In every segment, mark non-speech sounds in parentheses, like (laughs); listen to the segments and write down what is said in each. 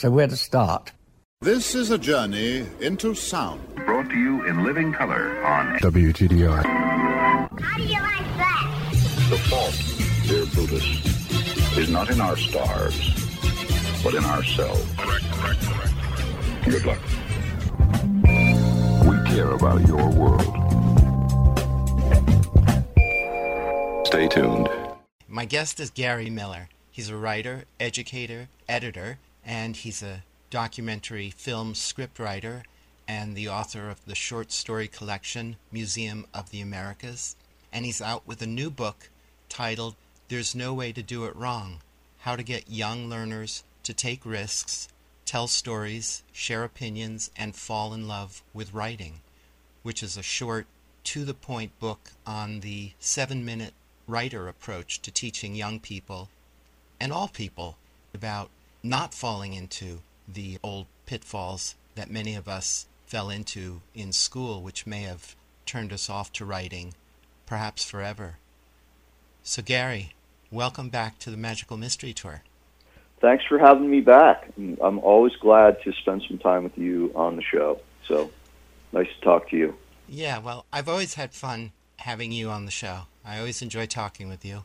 So where to start? This is a journey into sound. Brought to you in living color on WTDI. How do you like that? The fault, dear Brutus, is not in our stars, but in ourselves. Correct, correct, correct. Good luck. We care about your world. Stay tuned. My guest is Gary Miller. He's a writer, educator, editor, and he's a documentary film scriptwriter and the author of the short story collection Museum of the Americas. And he's out with a new book titled There's No Way to Do It Wrong How to Get Young Learners to Take Risks, Tell Stories, Share Opinions, and Fall in Love with Writing, which is a short, to the point book on the seven minute writer approach to teaching young people and all people about not falling into the old pitfalls that many of us fell into in school, which may have turned us off to writing, perhaps forever. So, Gary, welcome back to the Magical Mystery Tour. Thanks for having me back. I'm always glad to spend some time with you on the show. So, nice to talk to you. Yeah, well, I've always had fun having you on the show. I always enjoy talking with you.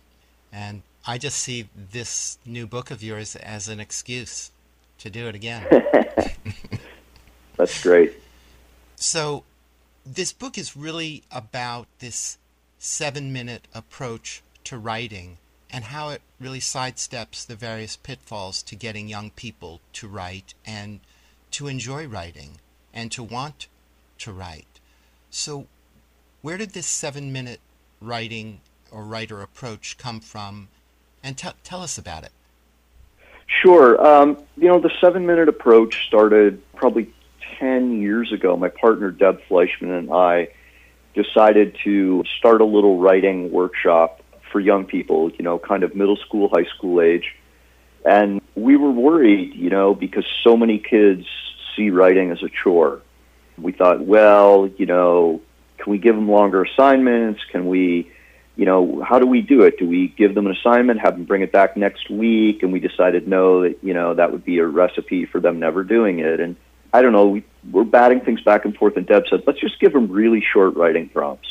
And I just see this new book of yours as an excuse to do it again. (laughs) That's great. So, this book is really about this seven minute approach to writing and how it really sidesteps the various pitfalls to getting young people to write and to enjoy writing and to want to write. So, where did this seven minute writing or writer approach come from? And t- tell us about it. Sure. Um, you know, the seven minute approach started probably 10 years ago. My partner, Deb Fleischman, and I decided to start a little writing workshop for young people, you know, kind of middle school, high school age. And we were worried, you know, because so many kids see writing as a chore. We thought, well, you know, can we give them longer assignments? Can we you know, how do we do it? Do we give them an assignment, have them bring it back next week? And we decided no, that, you know, that would be a recipe for them never doing it. And I don't know, we, we're batting things back and forth. And Deb said, let's just give them really short writing prompts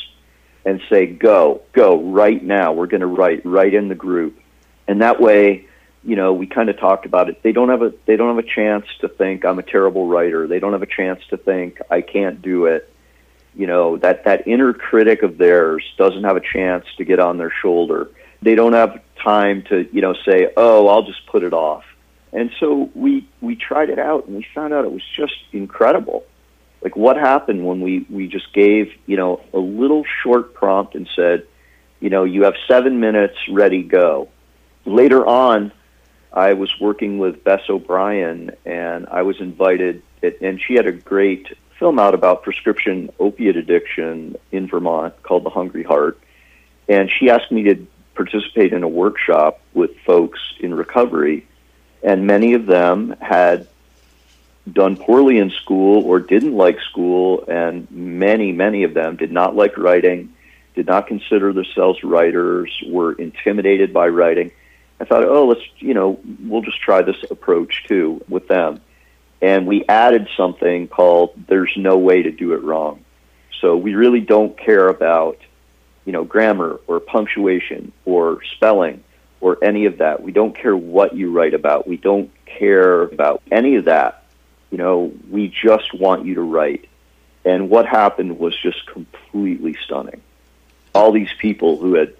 and say, go, go right now. We're going to write right in the group. And that way, you know, we kind of talked about it. They don't have a, they don't have a chance to think I'm a terrible writer. They don't have a chance to think I can't do it you know that that inner critic of theirs doesn't have a chance to get on their shoulder. They don't have time to you know say oh i'll just put it off. And so we we tried it out and we found out it was just incredible. Like what happened when we we just gave you know a little short prompt and said you know you have 7 minutes ready go. Later on i was working with bess o'brien and i was invited and she had a great film out about prescription opiate addiction in Vermont called The Hungry Heart. And she asked me to participate in a workshop with folks in recovery. And many of them had done poorly in school or didn't like school. And many, many of them did not like writing, did not consider themselves writers, were intimidated by writing. I thought, oh, let's, you know, we'll just try this approach too with them. And we added something called There's No Way to Do It Wrong. So we really don't care about, you know, grammar or punctuation or spelling or any of that. We don't care what you write about. We don't care about any of that. You know, we just want you to write. And what happened was just completely stunning. All these people who had,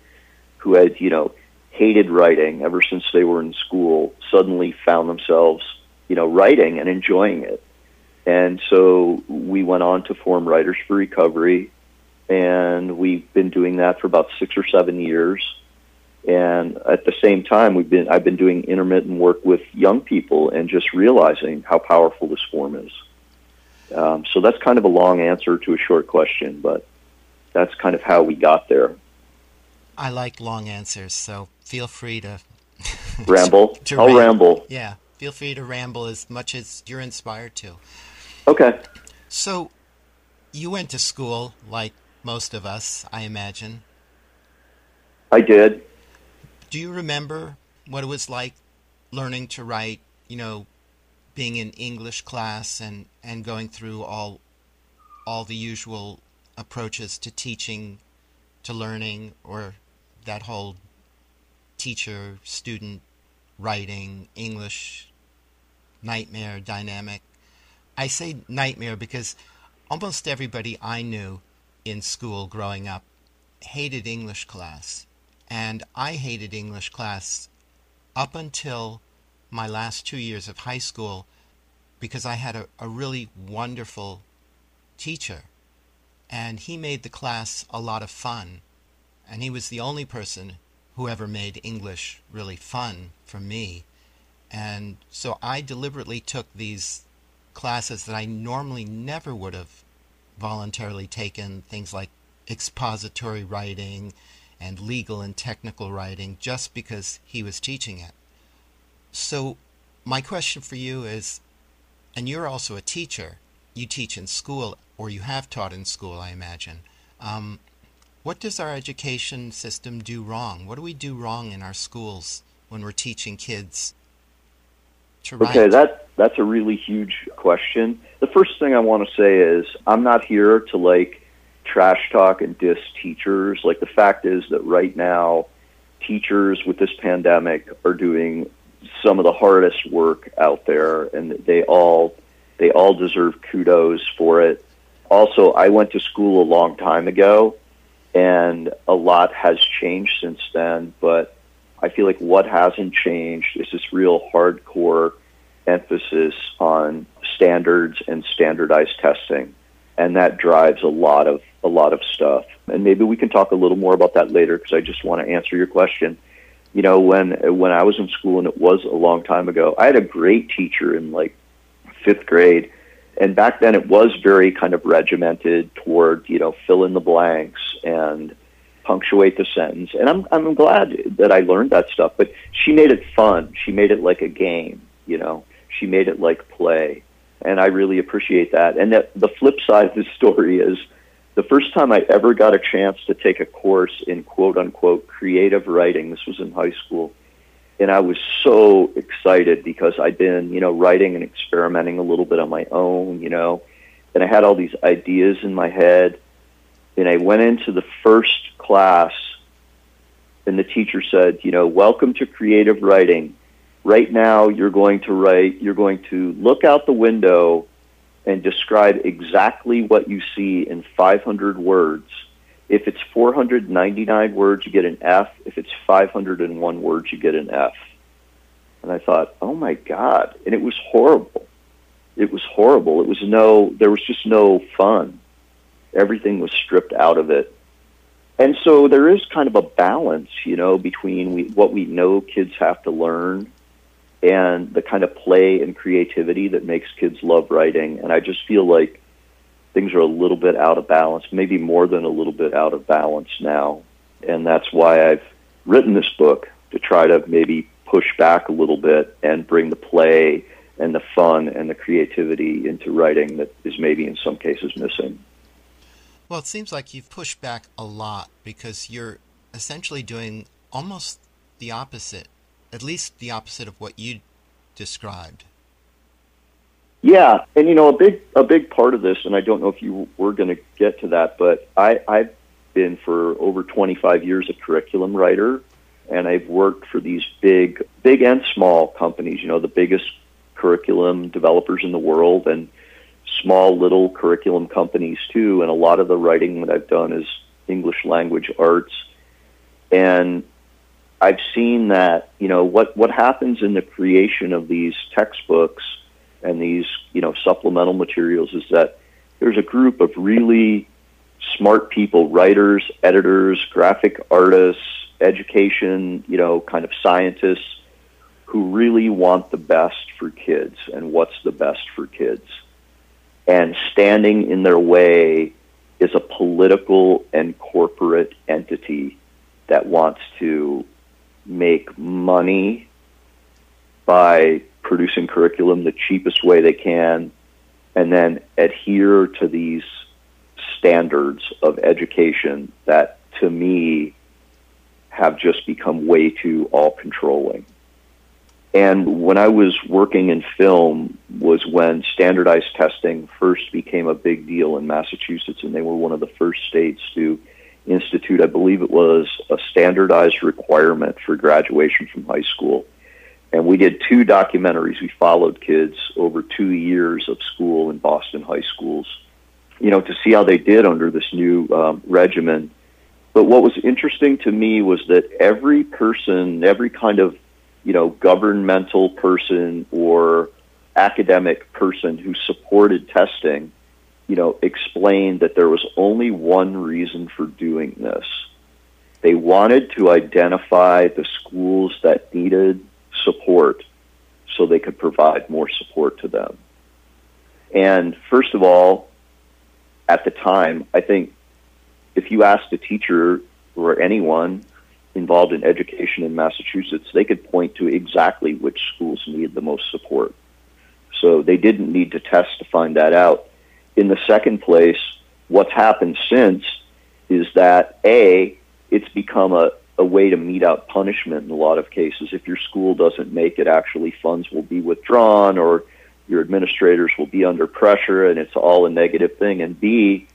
who had, you know, hated writing ever since they were in school suddenly found themselves, you know, writing and enjoying it. And so we went on to form Writers for Recovery, and we've been doing that for about six or seven years. And at the same time, we've been I've been doing intermittent work with young people and just realizing how powerful this form is. Um, so that's kind of a long answer to a short question, but that's kind of how we got there. I like long answers, so feel free to ramble. (laughs) to I'll ram- ramble. Yeah, feel free to ramble as much as you're inspired to. Okay. So, you went to school like most of us, I imagine. I did. Do you remember what it was like learning to write, you know, being in English class and, and going through all all the usual approaches to teaching, to learning, or that whole teacher student writing English nightmare dynamic? I say nightmare because almost everybody I knew in school growing up hated English class. And I hated English class up until my last two years of high school because I had a, a really wonderful teacher. And he made the class a lot of fun. And he was the only person who ever made English really fun for me. And so I deliberately took these classes that I normally never would have voluntarily taken, things like expository writing and legal and technical writing, just because he was teaching it. So, my question for you is and you're also a teacher, you teach in school, or you have taught in school, I imagine. Um, what does our education system do wrong? What do we do wrong in our schools when we're teaching kids to write? Okay, that that's a really huge question. The first thing I want to say is I'm not here to like trash talk and diss teachers. Like the fact is that right now teachers with this pandemic are doing some of the hardest work out there and they all they all deserve kudos for it. Also, I went to school a long time ago and a lot has changed since then, but I feel like what hasn't changed is this real hardcore emphasis on standards and standardized testing. And that drives a lot of a lot of stuff. And maybe we can talk a little more about that later because I just want to answer your question. You know, when when I was in school and it was a long time ago, I had a great teacher in like 5th grade and back then it was very kind of regimented toward you know fill in the blanks and punctuate the sentence. And i'm i'm glad that i learned that stuff but she made it fun. She made it like a game you know. She made it like play. And i really appreciate that. And that the flip side of the (laughs) story is the first time i ever got a chance to take a course in quote unquote creative writing this was in high school and I was so excited because I'd been, you know, writing and experimenting a little bit on my own, you know, and I had all these ideas in my head. And I went into the first class, and the teacher said, you know, welcome to creative writing. Right now, you're going to write, you're going to look out the window and describe exactly what you see in 500 words if it's 499 words, you get an F. If it's 501 words, you get an F. And I thought, oh my God. And it was horrible. It was horrible. It was no, there was just no fun. Everything was stripped out of it. And so there is kind of a balance, you know, between we, what we know kids have to learn and the kind of play and creativity that makes kids love writing. And I just feel like things are a little bit out of balance, maybe more than a little bit out of balance now. And that's why I've written this book to try to maybe push back a little bit and bring the play and the fun and the creativity into writing that is maybe in some cases missing. Well, it seems like you've pushed back a lot because you're essentially doing almost the opposite at least the opposite of what you described. Yeah, and you know a big a big part of this, and I don't know if you were going to get to that, but I I've been for over 25 years a curriculum writer, and I've worked for these big big and small companies. You know, the biggest curriculum developers in the world, and small little curriculum companies too. And a lot of the writing that I've done is English language arts, and I've seen that you know what what happens in the creation of these textbooks and these you know supplemental materials is that there's a group of really smart people, writers, editors, graphic artists, education, you know, kind of scientists who really want the best for kids and what's the best for kids. And standing in their way is a political and corporate entity that wants to make money by producing curriculum the cheapest way they can, and then adhere to these standards of education that, to me, have just become way too all controlling. And when I was working in film was when standardized testing first became a big deal in Massachusetts, and they were one of the first states to institute, I believe it was, a standardized requirement for graduation from high school and we did two documentaries. We followed kids over two years of school in Boston high schools, you know, to see how they did under this new um, regimen. But what was interesting to me was that every person, every kind of, you know, governmental person or academic person who supported testing, you know, explained that there was only one reason for doing this. They wanted to identify the schools that needed support so they could provide more support to them. And first of all, at the time, I think if you asked a teacher or anyone involved in education in Massachusetts, they could point to exactly which schools need the most support. So they didn't need to test to find that out. In the second place, what's happened since is that A, it's become a, a way to mete out punishment in a lot of cases. If your school doesn't make it, actually funds will be withdrawn or your administrators will be under pressure and it's all a negative thing. And B,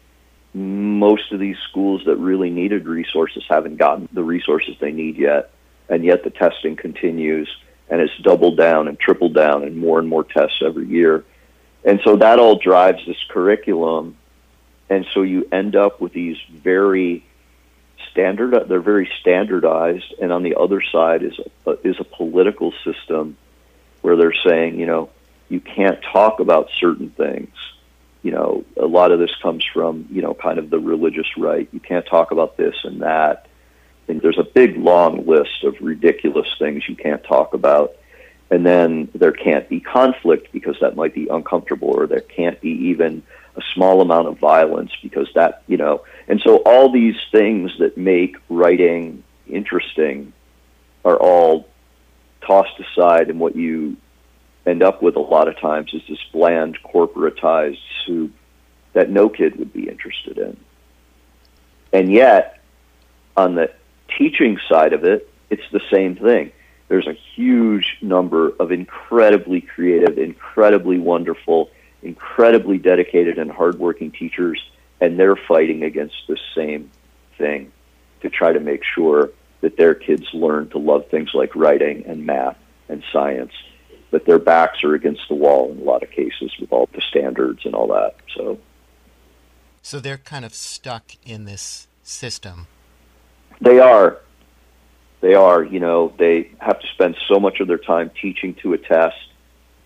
most of these schools that really needed resources haven't gotten the resources they need yet. And yet the testing continues and it's doubled down and tripled down and more and more tests every year. And so that all drives this curriculum. And so you end up with these very standard. Uh, they're very standardized, and on the other side is a, uh, is a political system where they're saying, you know, you can't talk about certain things. You know, a lot of this comes from you know kind of the religious right. You can't talk about this and that. And there's a big long list of ridiculous things you can't talk about. And then there can't be conflict because that might be uncomfortable, or there can't be even a small amount of violence because that, you know, and so all these things that make writing interesting are all tossed aside, and what you end up with a lot of times is this bland corporatized soup that no kid would be interested in. And yet, on the teaching side of it, it's the same thing. There's a huge number of incredibly creative, incredibly wonderful, incredibly dedicated and hardworking teachers, and they're fighting against the same thing to try to make sure that their kids learn to love things like writing and math and science. But their backs are against the wall in a lot of cases with all the standards and all that. So, so they're kind of stuck in this system. They are. They are. You know, they have to spend so much of their time teaching to a test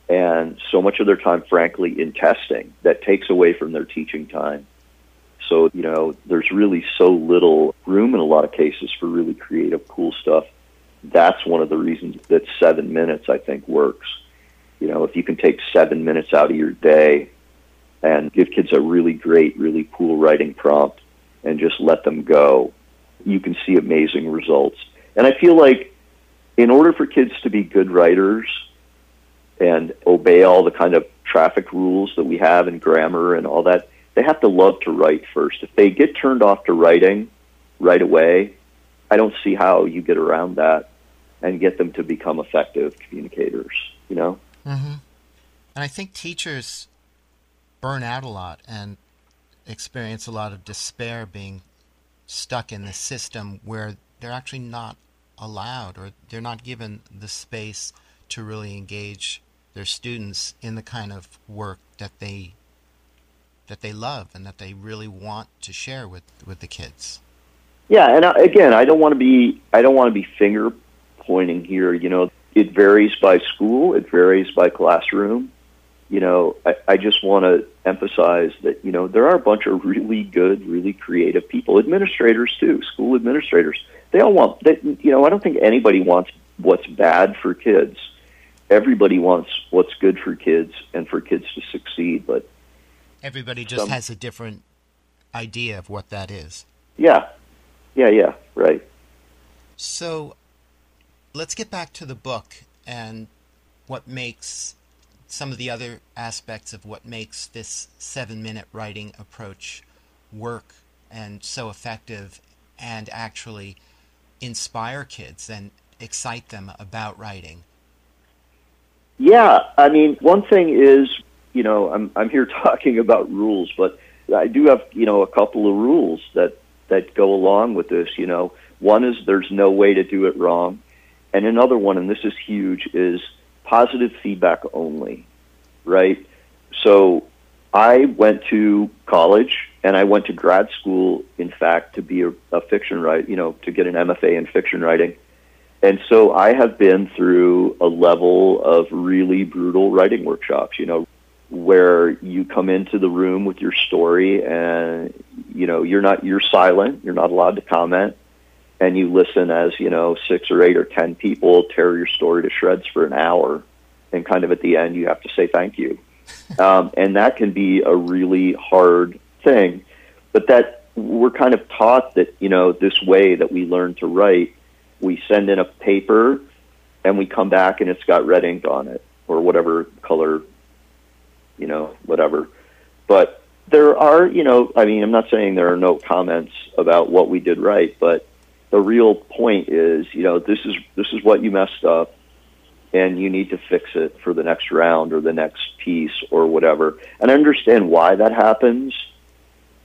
and so much of their time, frankly, in testing that takes away from their teaching time. So, you know, there's really so little room in a lot of cases for really creative, cool stuff. That's one of the reasons that seven minutes, I think, works. You know, if you can take seven minutes out of your day and give kids a really great, really cool writing prompt and just let them go, you can see amazing results. And I feel like in order for kids to be good writers, and obey all the kind of traffic rules that we have in grammar and all that, they have to love to write first. If they get turned off to writing right away, I don't see how you get around that. and get them to become effective communicators. You know. Mm-hmm. And I think teachers burn out a lot and experience a lot of despair being stuck in the system where they're actually not allowed or they're not given the space to really engage their students in the kind of work that they that they love and that they really want to share with with the kids. Yeah, and I, again, I don't want to be I don't want to be finger pointing here. You know, it varies by school, it varies by classroom. You know, I, I just want to emphasize that you know there are a bunch of really good, really creative people, administrators too, school administrators. They all want that. You know, I don't think anybody wants what's bad for kids. Everybody wants what's good for kids and for kids to succeed, but everybody just some, has a different idea of what that is. Yeah, yeah, yeah, right. So let's get back to the book and what makes some of the other aspects of what makes this seven minute writing approach work and so effective and actually inspire kids and excite them about writing. Yeah, I mean, one thing is, you know, I'm I'm here (laughs) talking about rules, but I do have, you know, a couple of rules that that go along with this, you know. One is there's no way to do it wrong. And another one, and this is huge, is positive feedback only, right? So I went to college and I went to grad school, in fact, to be a, a fiction writer, you know, to get an MFA in fiction writing. And so I have been through a level of really brutal writing workshops, you know, where you come into the room with your story and, you know, you're not, you're silent, you're not allowed to comment and you listen as you know six or eight or ten people tear your story to shreds for an hour, and kind of at the end you have to say thank you, (laughs) um, and that can be a really hard thing, but that we're kind of taught that you know this way that we learn to write, we send in a paper, and we come back and it's got red ink on it or whatever color, you know whatever, but there are, you know, I mean, I'm not saying there are no comments about what we did right, but the real point is, you know, this is this is what you messed up, and you need to fix it for the next round or the next piece or whatever. And I understand why that happens,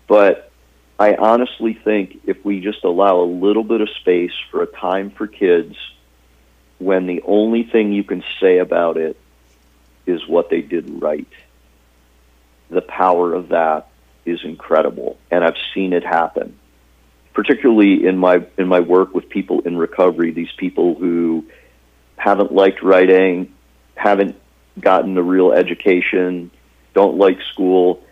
but I honestly think if we just allow a little bit of space for a time for kids, when the only thing you can say about it is what they did right, the power of that is incredible, and I've seen it happen particularly in my in my work with people in recovery, these people who haven't liked writing, haven't gotten a real education, don't like school,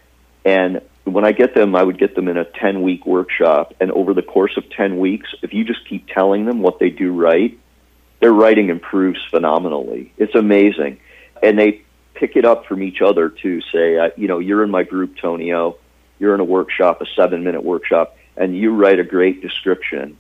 and when I get them, I would get them in a 10 week workshop. And over the course of 10 weeks, if you just keep telling them what they do right, their writing improves phenomenally. It's amazing. And they pick it up from each other to say, you know, you're in my group, Tonio. You're in a workshop, a seven minute workshop and you write a great description,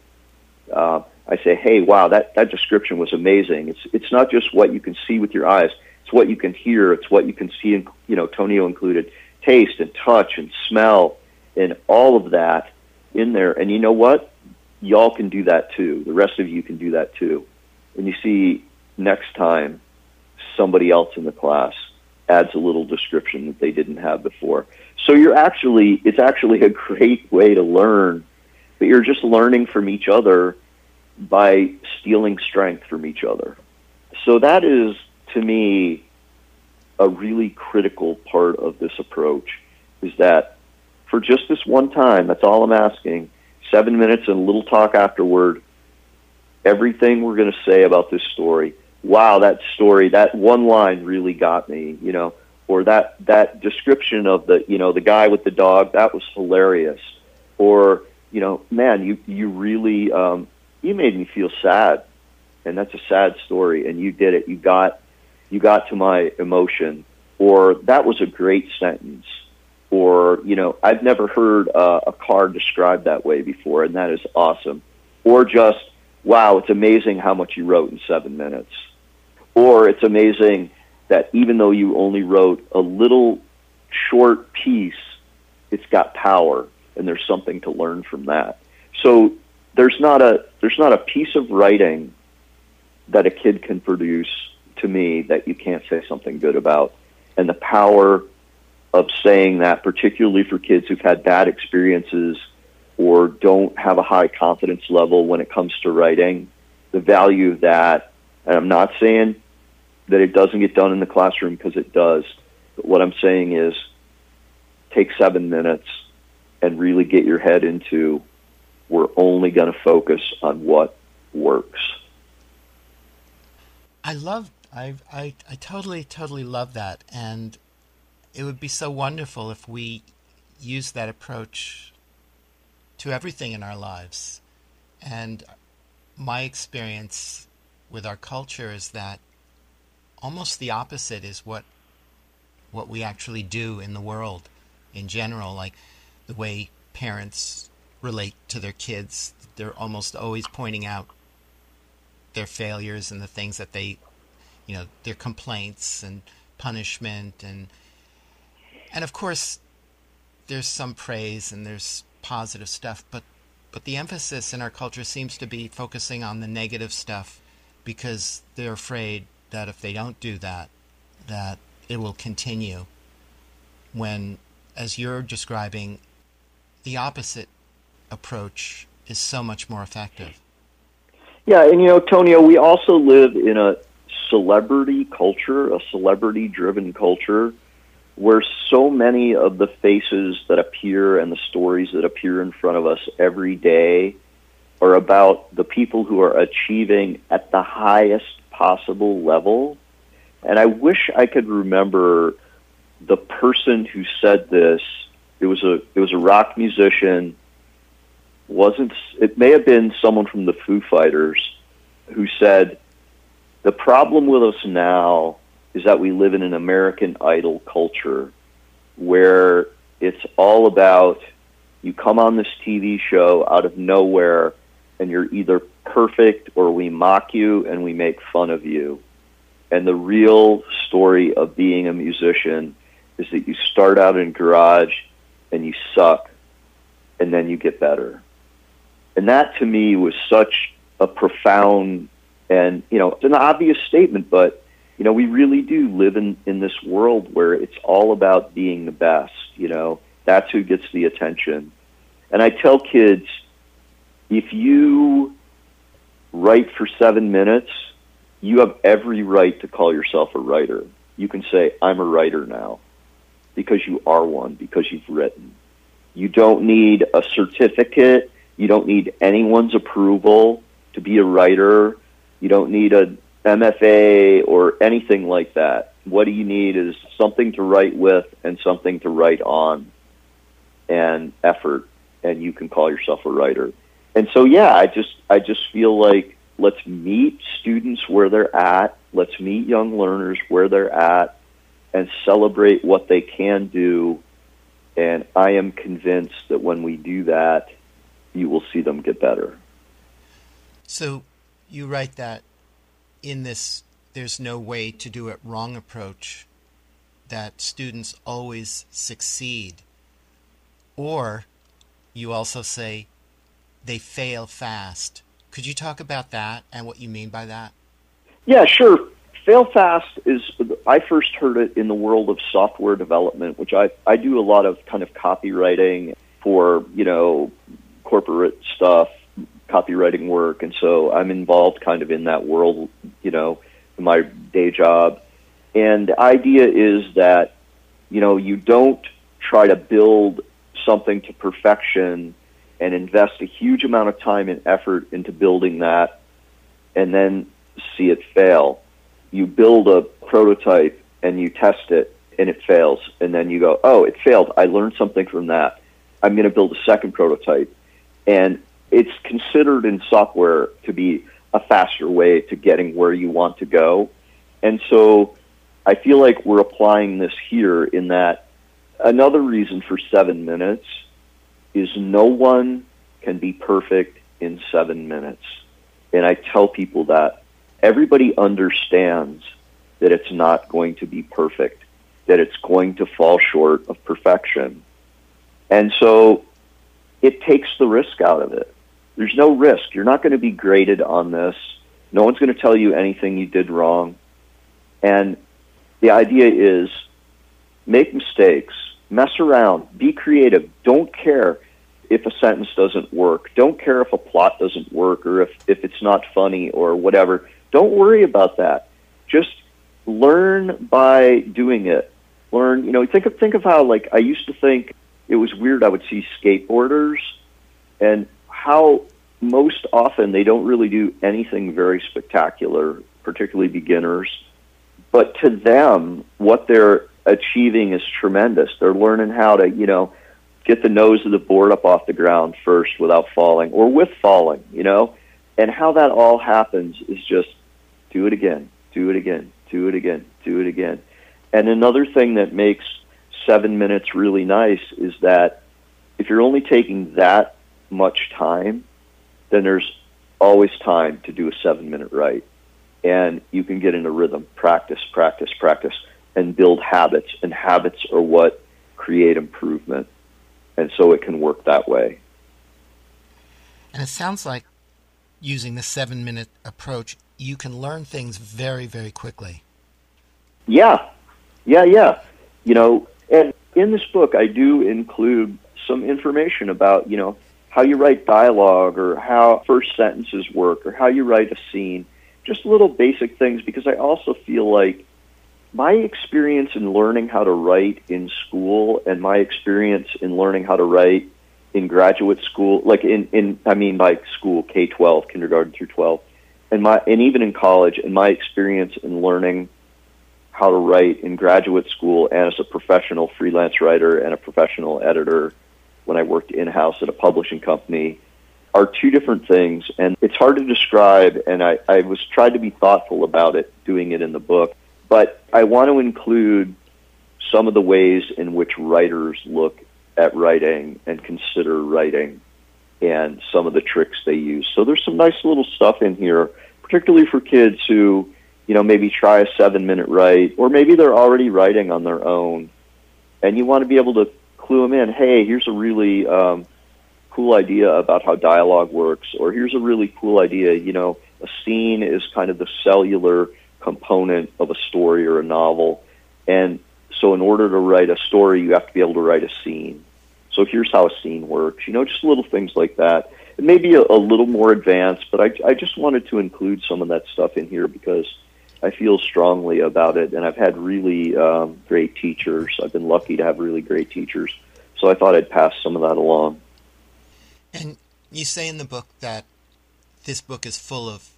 uh, I say, hey, wow, that, that description was amazing. It's, it's not just what you can see with your eyes. It's what you can hear. It's what you can see, in, you know, Tonio included, taste and touch and smell and all of that in there. And you know what? Y'all can do that too. The rest of you can do that too. And you see next time somebody else in the class adds a little description that they didn't have before. So you're actually, it's actually a great way to learn, but you're just learning from each other by stealing strength from each other. So that is, to me, a really critical part of this approach is that for just this one time, that's all I'm asking, seven minutes and a little talk afterward, everything we're going to say about this story, wow, that story, that one line really got me, you know, or that that description of the you know the guy with the dog that was hilarious. Or you know man you you really um you made me feel sad and that's a sad story and you did it. You got you got to my emotion. Or that was a great sentence. Or you know i've never heard uh, a car described that way before and that is awesome. Or just wow it's amazing how much you wrote in 7 minutes or it's amazing that even though you only wrote a little short piece, it's got power and there's something to learn from that. So there's not a there's not a piece of writing that a kid can produce to me that you can't say something good about. And the power of saying that, particularly for kids who've had bad experiences or don't have a high confidence level when it comes to writing, the value of that, and I'm not saying that it doesn't get done in the classroom because it does, but what I'm saying is take seven minutes and really get your head into we're only going to focus on what works. I love, I, I, I totally, totally love that. And it would be so wonderful if we use that approach to everything in our lives. And my experience with our culture is that almost the opposite is what what we actually do in the world in general like the way parents relate to their kids. They're almost always pointing out their failures and the things that they you know their complaints and punishment. And and of course there's some praise and there's positive stuff but but the emphasis in our culture seems to be focusing on the negative stuff because they're afraid that if they don't do that that it will continue. When as you're describing the opposite approach is so much more effective. Yeah and you know tonio we also live in a celebrity culture a celebrity driven culture where so many of the faces that appear and the stories that appear in front of us every day are about the people who are achieving at the highest possible level. And I wish I could remember the person who said this. It was a it was a rock musician. wasn't It may have been someone from the Foo Fighters who said the problem with us now is that we live in an American Idol culture where it's all about you come on this TV show out of nowhere and you're either perfect or we mock you and we make fun of you. And the real story of being a musician is that you start out in garage and you suck and then you get better. And that to me was such a profound and, you know, it's an obvious statement, but you know, we really do live in, in this world where it's all about being the best, you know, that's who gets the attention. And I tell kids, if you write for seven minutes, you have every right to call yourself a writer. You can say, I'm a writer now, because you are one, because you've written. You don't need a certificate. You don't need anyone's approval to be a writer. You don't need a MFA or anything like that. What you need is something to write with and something to write on and effort and you can call yourself a writer. And so yeah, I just I just feel like let's meet students where they're at, let's meet young learners where they're at and celebrate what they can do and I am convinced that when we do that, you will see them get better. So you write that in this there's no way to do it wrong approach that students always succeed. Or you also say they fail fast. Could you talk about that and what you mean by that? Yeah, sure. Fail fast is, I first heard it in the world of software development, which I, I do a lot of kind of copywriting for, you know, corporate stuff copywriting work, and so I'm involved kind of in that world, you know, in my day job. And the idea is that, you know, you don't try to build something to perfection and invest a huge amount of time and effort into building that and then see it fail. You build a prototype and you test it and it fails and then you go, "Oh, it failed. I learned something from that. I'm going to build a second prototype." And it's considered in software to be a faster way to getting where you want to go. And so I feel like we're applying this here in that another reason for seven minutes is no one can be perfect in seven minutes. And I tell people that everybody understands that it's not going to be perfect, that it's going to fall short of perfection. And so it takes the risk out of it there's no risk. You're not going to be graded on this. No one's going to tell you anything you did wrong. And the idea is make mistakes, mess around, be creative, don't care if a sentence doesn't work, don't care if a plot doesn't work or if, if it's not funny or whatever. Don't worry about that. Just learn by doing it. Learn, you know, think of think of how like I used to think it was weird I would see skateboarders and how most often they don't really do anything very spectacular, particularly beginners. But to them, what they're achieving is tremendous. They're learning how to, you know, get the nose of the board up off the ground first without falling or with falling, you know? And how that all happens is just do it again, do it again, do it again, do it again. And another thing that makes seven minutes really nice is that if you're only taking that much time, then there's always time to do a seven minute write. And you can get in a rhythm, practice, practice, practice, and build habits. And habits are what create improvement. And so it can work that way. And it sounds like using the seven minute approach, you can learn things very, very quickly. Yeah. Yeah, yeah. You know, and in this book, I do include some information about, you know, how you write dialogue or how first sentences work or how you write a scene. Just little basic things because I also feel like my experience in learning how to write in school and my experience in learning how to write in graduate school, like in, in I mean like school K twelve, kindergarten through twelve, and my and even in college, and my experience in learning how to write in graduate school and as a professional freelance writer and a professional editor when I worked in house at a publishing company are two different things and it's hard to describe and I, I was trying to be thoughtful about it doing it in the book. But I want to include some of the ways in which writers look at writing and consider writing and some of the tricks they use. So there's some nice little stuff in here, particularly for kids who you know, maybe try a seven minute write, or maybe they're already writing on their own, and you want to be able to clue them in. Hey, here's a really um, cool idea about how dialogue works, or here's a really cool idea. You know, a scene is kind of the cellular component of a story or a novel, and so in order to write a story, you have to be able to write a scene. So here's how a scene works. You know, just little things like that. It may be a, a little more advanced, but I, I just wanted to include some of that stuff in here because I feel strongly about it, and I've had really um, great teachers. I've been lucky to have really great teachers, so I thought I'd pass some of that along. And you say in the book that this book is full of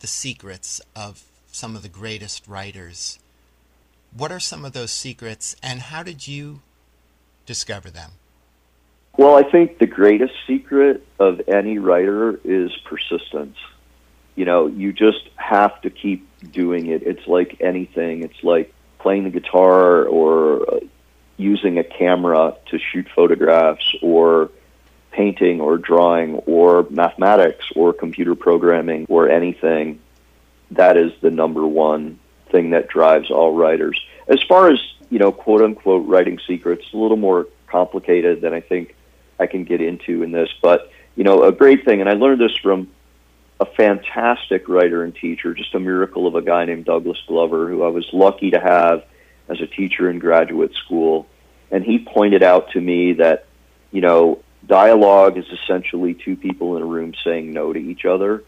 the secrets of some of the greatest writers. What are some of those secrets, and how did you discover them? Well, I think the greatest secret of any writer is persistence you know, you just have to keep doing it. It's like anything. It's like playing the guitar or uh, using a camera to shoot photographs or painting or drawing or mathematics or computer programming or anything. That is the number one thing that drives all writers. As far as, you know, quote unquote writing secrets, a little more complicated than I think I can get into in this, but you know, a great thing, and I learned this from a fantastic writer and teacher, just a miracle of a guy named Douglas Glover, who I was lucky to have as a teacher in graduate school. And he pointed out to me that, you know, dialogue is essentially two people in a room saying no to each other.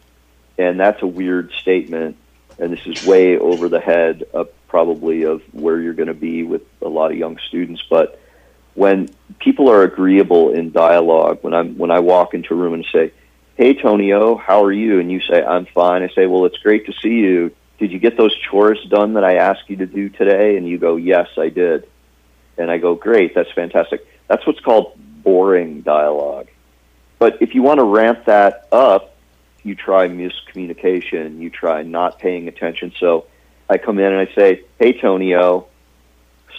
And that's a weird statement. And this is way over the head of probably of where you're going to be with a lot of young students. But when people are agreeable in dialogue, when I'm when I walk into a room and say, hey, Tonio, how are you? And you say, I'm fine. I say, well, it's great to see you. Did you get those chores done that I asked you to do today? And you go, yes, I did. And I go, great, that's fantastic. That's what's called boring dialogue. But if you want to ramp that up, you try miscommunication, you try not paying attention. So I come in and I say, hey, Tonio,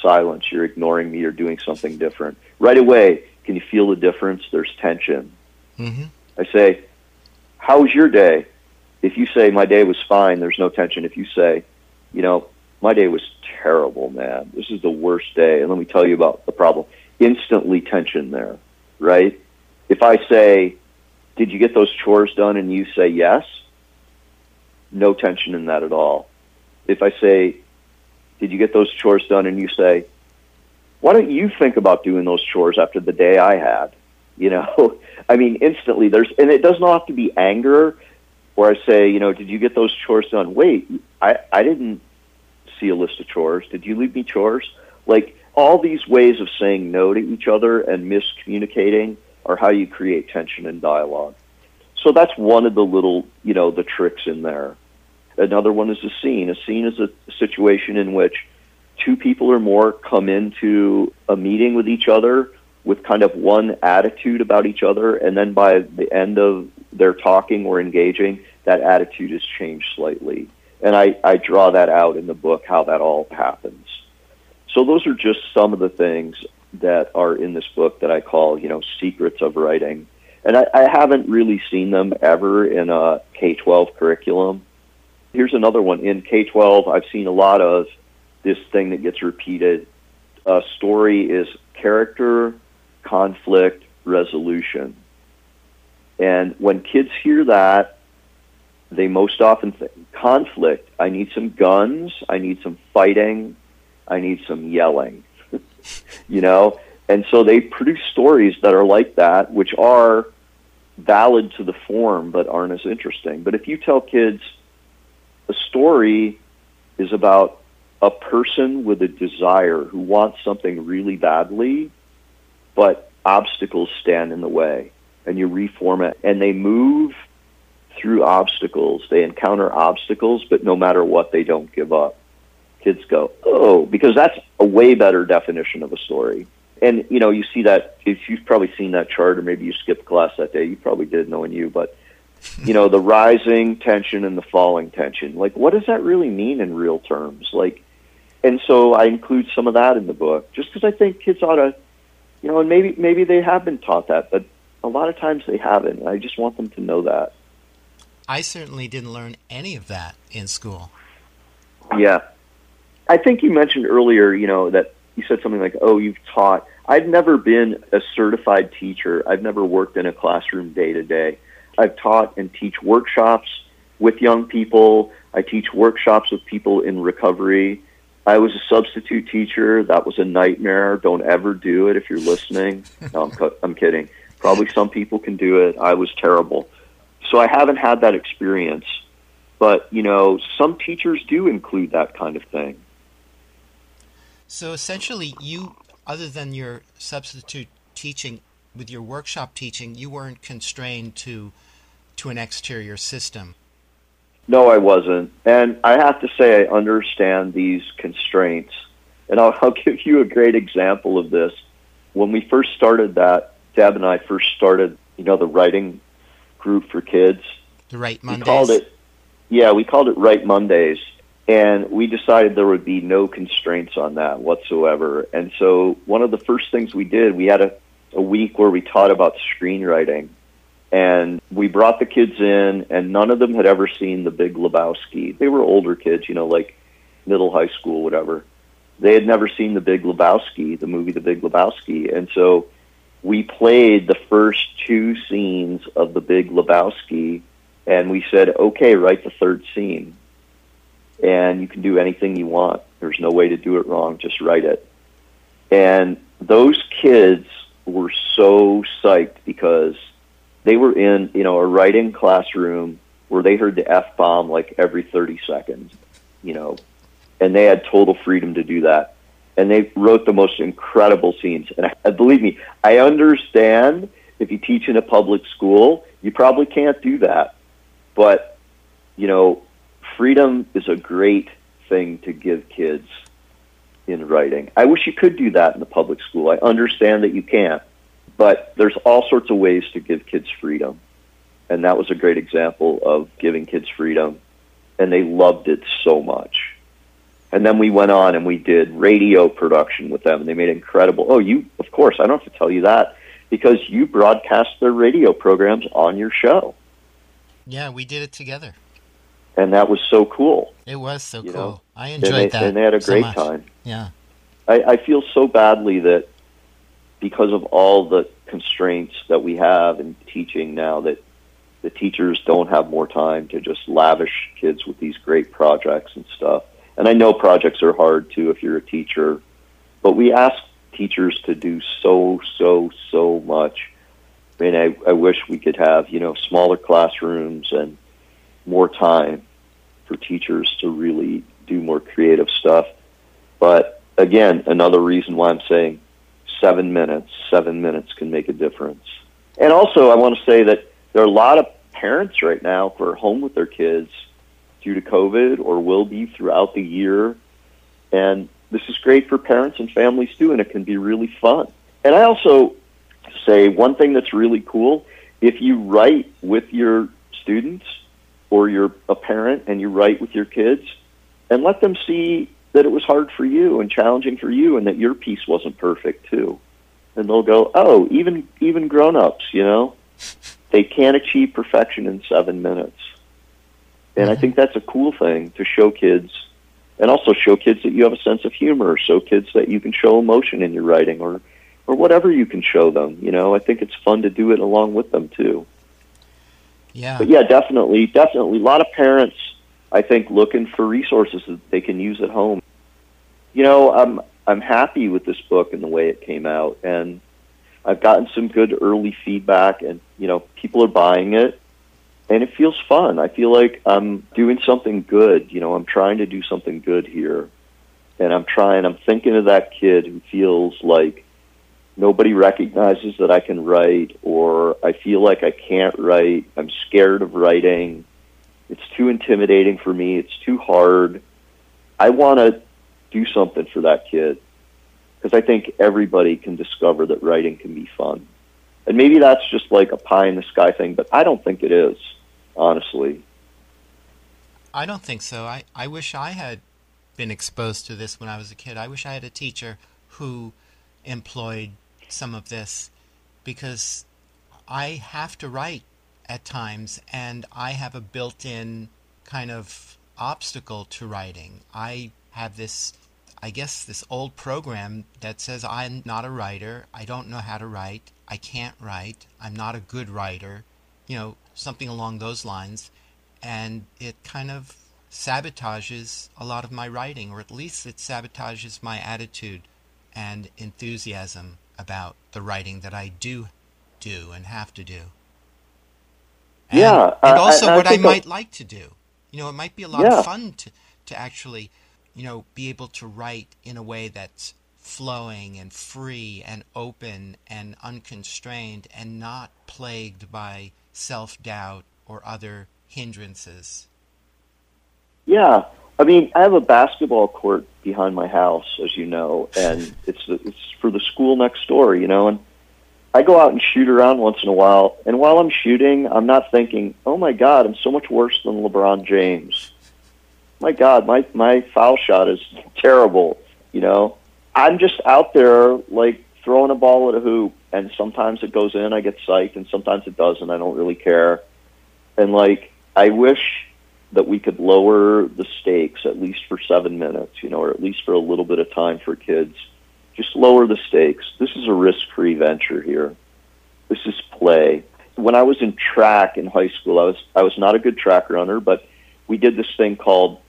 silence, you're ignoring me, you're doing something different. Right away, can you feel the difference? There's tension. Mm-hmm. I say, how was your day? If you say my day was fine, there's no tension. If you say, you know, my day was terrible, man. This is the worst day, and let me tell you about the problem. Instantly tension there, right? If I say, did you get those chores done, and you say yes, no tension in that at all. If I say, Did you get those chores done? and you say, Why don't you think about doing those chores after the day I had? (laughs) You know, I mean, instantly there's, and it does not have to be anger where I say, you know, did you get those chores done? Wait, I, I didn't see a list of chores. Did you leave me chores? Like all these ways of saying no to each other and miscommunicating are how you create tension and dialogue. So that's one of the little, you know, the tricks in there. Another one is a scene. A scene is a situation in which two people or more come into a meeting with each other with kind of one attitude about each other, and then by the end of their talking or engaging, that attitude has changed slightly. And I, I draw that out in the book, how that all happens. So those are just some of the things that are in this book that I call, you know, secrets of writing. And I, I haven't really seen them ever in a K 12 curriculum. Here's another one. In K 12, I've seen a lot of this thing that gets repeated. A story is character, conflict, resolution. And when kids hear that, they most often think conflict. I need some guns. I need some fighting. I need some yelling. (laughs) you know? And so they produce stories that are like that, which are valid to the form but aren't as interesting. But if you tell kids a story is about a person with a desire who wants something really badly, but obstacles stand in the way, and you reform it, and they move through obstacles. They encounter obstacles, but no matter what, they don't give up. Kids go, oh, because that's a way better definition of a story. And you know, you see that if you've probably seen that chart, or maybe you skipped class that day. You probably did, knowing you, but you know, the rising tension and the falling tension. Like, what does that really mean in real terms? Like, and so I include some of that in the book, just because I think kids ought to, you know, and maybe maybe they have been taught that, but a lot of times they haven't. I just want them to know that. I certainly didn't learn any of that in school. Yeah. I think you mentioned earlier, you know, that you said something like, "Oh, you've taught." I've never been a certified teacher. I've never worked in a classroom day to day. I've taught and teach workshops with young people. I teach workshops with people in recovery. I was a substitute teacher. That was a nightmare. Don't ever do it if you're listening. (laughs) No, I'm, I'm kidding. Probably some people can do it. I was terrible. So I haven't had that experience. But, you know, some teachers do include that kind of thing. So essentially, you, other than your substitute teaching with your workshop teaching, you weren't constrained to to an exterior system. No, I wasn't, and I have to say I understand these constraints. And I'll, (laughs) I'll give you a great example of this. When we first started that, Deb and I first started, you know, the writing group for kids. The Write Mondays. We called it, yeah, we called it Write Mondays, and we decided there would be no constraints on that whatsoever. And so one of the first things we did, we had a, a week where we taught about screenwriting, and we brought the kids in, and none of them had ever seen The Big Lebowski. They were older kids, you know, like middle high school, whatever. They had never seen The Big Lebowski, the movie The Big Lebowski, and so we played the first two scenes of The Big Lebowski, and we said, "Okay, write the third scene." And you can do anything you want. There's no way to do it wrong. Just write it. And those kids were so psyched because they were in, you know, a writing classroom where they heard the F bomb like every 30 seconds, you know, and they had total freedom to do that. And they wrote the most incredible scenes. And I, (laughs) believe me, I understand if you teach in a public school, you probably can't do that. But, you know, freedom is a great thing to give kids in writing. I wish you could do that in the public school. I understand that you can't, but there's all sorts of ways to give kids freedom. And that was a great example of giving kids freedom. And they loved it so much. And then we went on and we did radio production with them, and they made incredible. Oh, you, of course, I don't have to tell you that because you broadcast their radio programs on your show. Yeah, we did it together and that was so cool. It was so cool. Know? I enjoyed and they, that, and they had a great so time. Yeah, I, I feel so badly that because of all the constraints that we have in teaching now, that the teachers don't have more time to just lavish kids with these great projects and stuff. And I know projects are hard too if you're a teacher, but we ask teachers to do so, so, so much. I mean, I, I wish we could have, you know, smaller classrooms and more time for teachers to really do more creative stuff. But again, another reason why I'm saying seven minutes, seven minutes can make a difference. And also, I want to say that there are a lot of parents right now who are home with their kids due to COVID or will be throughout the year. And this is great for parents and families too, and it can be really fun. And I also say one thing that's really cool if you write with your students or you're a parent and you write with your kids and let them see that it was hard for you and challenging for you and that your piece wasn't perfect too. And they'll go, "Oh, even even grown-ups, you know, they can't achieve perfection in 7 minutes." And I mm-hmm. think that's a cool thing to show kids and also show kids that you have a sense of humor, show kids that you can show emotion in your writing or or whatever you can show them, you know. I think it's fun to do it along with them too. Yeah. But yeah, definitely, definitely. A lot of parents, I think, looking for resources that they can use at home. You know, I'm I'm happy with this book and the way it came out, and I've gotten some good early feedback, and you know, people are buying it, and it feels fun. I feel like I'm doing something good. You know, I'm trying to do something good here, and I'm trying. I'm thinking of that kid who feels like nobody recognizes that I can write, or I feel like I can't write. I'm scared of writing. It's too intimidating for me. It's too hard. I want to do something for that kid because I think everybody can discover that writing can be fun. And maybe that's just like a pie in the sky thing, but I don't think it is, honestly. I don't think so. I, I wish I had been exposed to this when I was a kid. I wish I had a teacher who employed some of this because I have to write at times and I have a built in kind of obstacle to writing. I have this, I guess, this old program that says I'm not a writer, I don't know how to write, I can't write, I'm not a good writer, you know, something along those lines. And it kind of sabotages a lot of my writing, or at least it sabotages my attitude and enthusiasm about the writing that I do do and have to do. And, Yeah, and also I- I what I think I- might like to do. You know, it might be a lot Yeah. of fun to, to actually, you know, be able to write in a way that's flowing and free and open and unconstrained and not plagued by self doubt or other hindrances. Yeah, I mean, I have a basketball court behind my house, as you know, and it's it's for the school next door, you know, and I go out and shoot around once in a while, and while I'm shooting, I'm not thinking, "Oh my God, I'm so much worse than LeBron James." My God, my my foul shot is (laughs) terrible, you know. I'm just out there like throwing a ball at a hoop, and sometimes it goes in, I get psyched, and sometimes it doesn't. I don't really care, and like I wish that we could lower the stakes at least for seven minutes, you know, or at least for a little bit of time for kids. Just lower the stakes. This is a risk-free venture here. This is play. When I was in track in high school, I was I was not a good track runner, but we did this thing called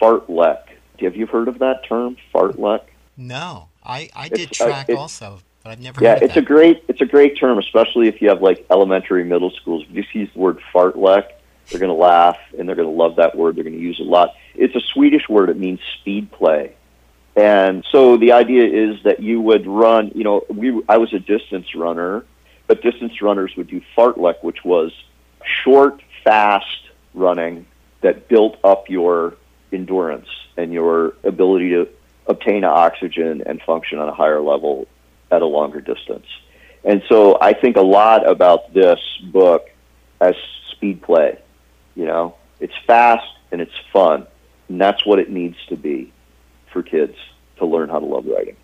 fartlek. Have you heard of that term, fartlek? No, I, I did It's, uh, track it- also, but I've never Yeah, heard of it's a great it's a great term, especially if you have like elementary, middle schools. If you just use the word fartlek, they're going to laugh and they're going to love that word. They're going to use it a lot. It's a Swedish word. It means speed play, and so the idea is that you would run. You know, we I was a distance runner, but distance runners would do fartlek, which was short, fast running that built up your endurance and your ability to obtain oxygen and function on a higher level at a longer distance. And so I think a lot about this book as speed play. You know, it's fast and it's fun, and that's what it needs to be for kids to learn how to love writing.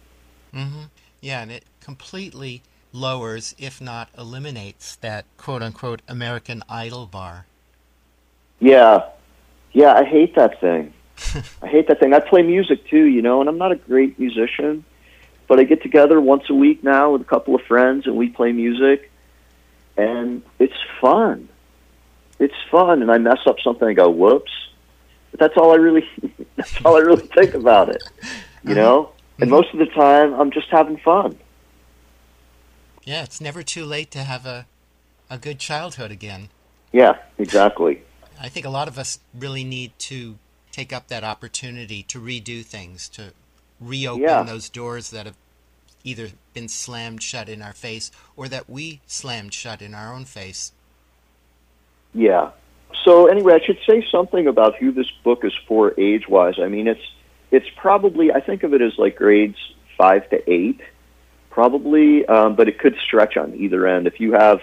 Mm-hmm. Yeah, and it completely lowers, if not eliminates, that quote unquote American Idol bar. Yeah, yeah, I hate that thing. (laughs) I hate that thing. I play music too, you know, and I'm not a great musician, but I get together once a week now with a couple of friends and we play music, and it's fun. Fun and I mess up something, I go, whoops. But that's all I really, (laughs) that's all I really think about it, you uh-huh. know? And mm-hmm. most of the time, I'm just having fun. Yeah, it's never too late to have a, a good childhood again. Yeah, exactly. I think a lot of us really need to take up that opportunity to redo things, to reopen Yeah. those doors that have either been slammed shut in our face or that we slammed shut in our own face. Yeah. So anyway, I should say something about who this book is for age-wise. I mean, it's it's probably I think of it as like grades five to eight, probably, um, but it could stretch on either end. If you have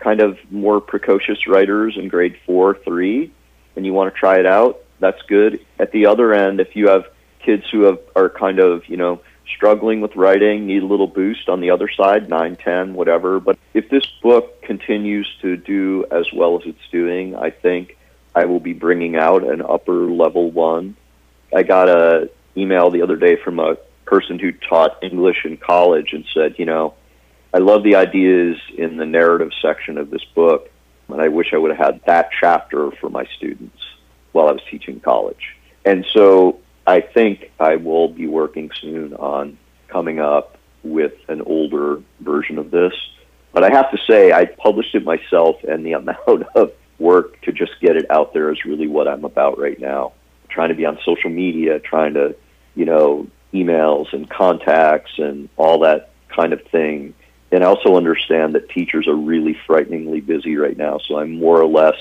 kind of more precocious writers in grade four, three, and you want to try it out, that's good. At the other end, if you have kids who have are kind of you know struggling with writing, need a little boost on the other side, nine, ten, whatever. But if this book continues to do as well as it's doing, I think I will be bringing out an upper level one. I got a email the other day from a person who taught English in college and said, you know, I love the ideas in the narrative section of this book, and I wish I would have had that chapter for my students while I was teaching college. And so I think I will be working soon on coming up with an older version of this. But I have to say, I published it myself, and the (laughs) amount of work to just get it out there is really what I'm about right now. Trying to be on social media, trying to, you know, emails and contacts and all that kind of thing. And I also understand that teachers are really frighteningly busy right now, so I'm more or less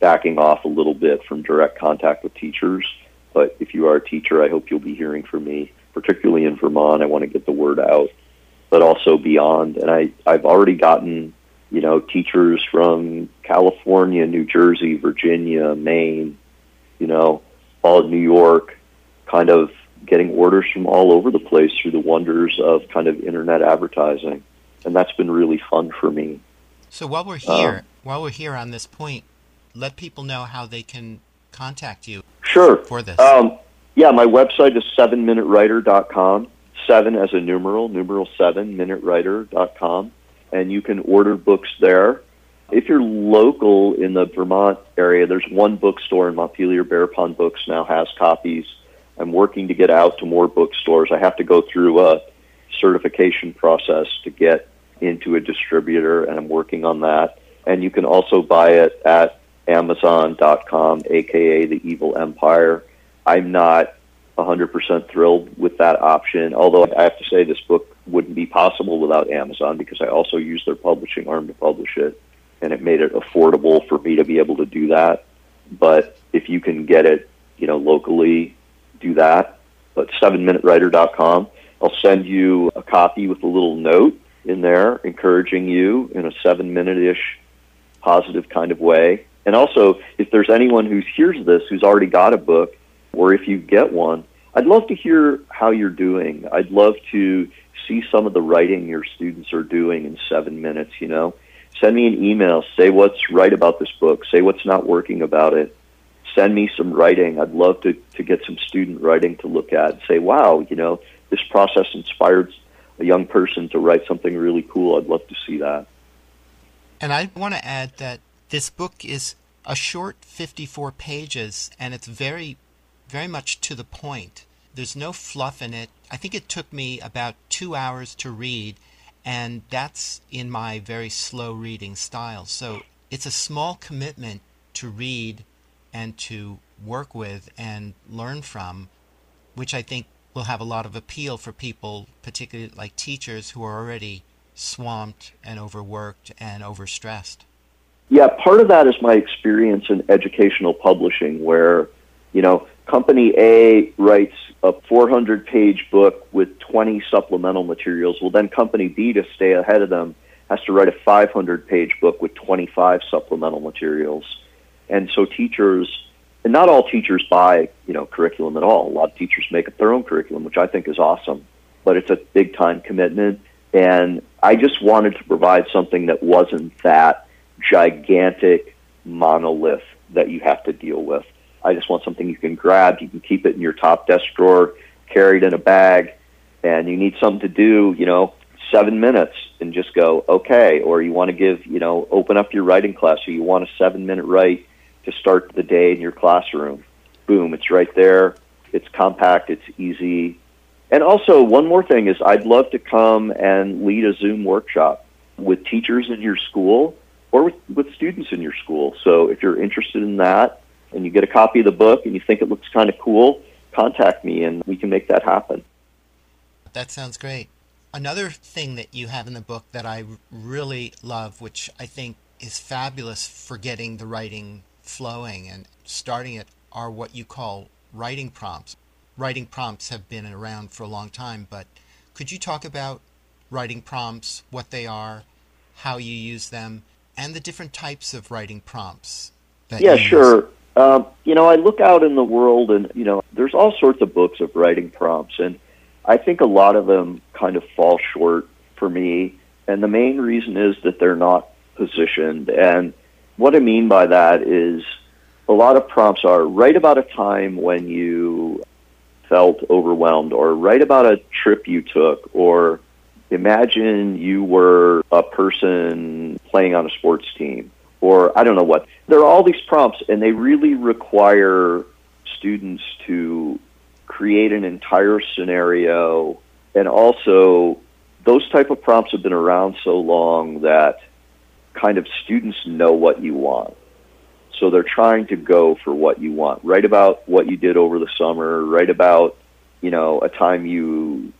backing off a little bit from direct contact with teachers. But if you are a teacher, I hope you'll be hearing from me, particularly in Vermont. I want to get the word out, but also beyond. And I, I've already gotten, you know, teachers from California, New Jersey, Virginia, Maine, you know, all of New York, kind of getting orders from all over the place through the wonders of kind of internet advertising. And that's been really fun for me. So while we're here, um, while we're here on this point, let people know how they can contact you Sure. for this. Um, yeah, my website is sevenminutewriter.com. Seven as a numeral, numeral seven, minutewriter.com. And you can order books there. If you're local in the Vermont area, there's one bookstore in Montpelier. Bear Pond Books now has copies. I'm working to get out to more bookstores. I have to go through a certification process to get into a distributor, and I'm working on that. And you can also buy it at Amazon.com, aka the Evil Empire. I'm not 100% thrilled with that option, although I have to say this book wouldn't be possible without Amazon because I also use their publishing arm to publish it, and it made it affordable for me to be able to do that. But if you can get it, you know, locally, do that. But 7minutewriter.com. I'll send you a copy with a little note in there encouraging you in a seven minute ish positive kind of way. And also, if there's anyone who hears this who's already got a book, or if you get one, I'd love to hear how you're doing. I'd love to see some of the writing your students are doing in seven minutes, you know. Send me an email, say what's right about this book, say what's not working about it. Send me some writing. I'd love to, to get some student writing to look at. And say, wow, you know, this process inspired a young person to write something really cool. I'd love to see that. And I want to add that this book is a short 54 pages and it's very, very much to the point. There's no fluff in it. I think it took me about two hours to read, and that's in my very slow reading style. So it's a small commitment to read and to work with and learn from, which I think will have a lot of appeal for people, particularly like teachers who are already swamped and overworked and overstressed. Yeah, part of that is my experience in educational publishing where, you know, company A writes a 400 page book with 20 supplemental materials. Well, then company B, to stay ahead of them, has to write a 500 page book with 25 supplemental materials. And so teachers, and not all teachers buy, you know, curriculum at all. A lot of teachers make up their own curriculum, which I think is awesome. But it's a big time commitment. And I just wanted to provide something that wasn't that gigantic monolith that you have to deal with. I just want something you can grab, you can keep it in your top desk drawer, carry it in a bag, and you need something to do, you know, seven minutes and just go, okay. Or you want to give, you know, open up your writing class, or you want a seven minute write to start the day in your classroom. Boom, it's right there. It's compact, it's easy. And also, one more thing is I'd love to come and lead a Zoom workshop with teachers in your school or with, with students in your school. So if you're interested in that and you get a copy of the book and you think it looks kind of cool, contact me and we can make that happen. That sounds great. Another thing that you have in the book that I really love, which I think is fabulous for getting the writing flowing and starting it, are what you call writing prompts. Writing prompts have been around for a long time, but could you talk about writing prompts, what they are, how you use them, and the different types of writing prompts? yeah, sure. Um, you know, I look out in the world and, you know, there's all sorts of books of writing prompts, and I think a lot of them kind of fall short for me. And the main reason is that they're not positioned. And what I mean by that is a lot of prompts are write about a time when you felt overwhelmed, or write about a trip you took, or imagine you were a person playing on a sports team, or I don't know what. There are all these prompts, and they really require students to create an entire scenario, and also those type of prompts have been around so long that kind of students know what you want. So they're trying to go for what you want. Write about what you did over the summer. Write about, you know, a time you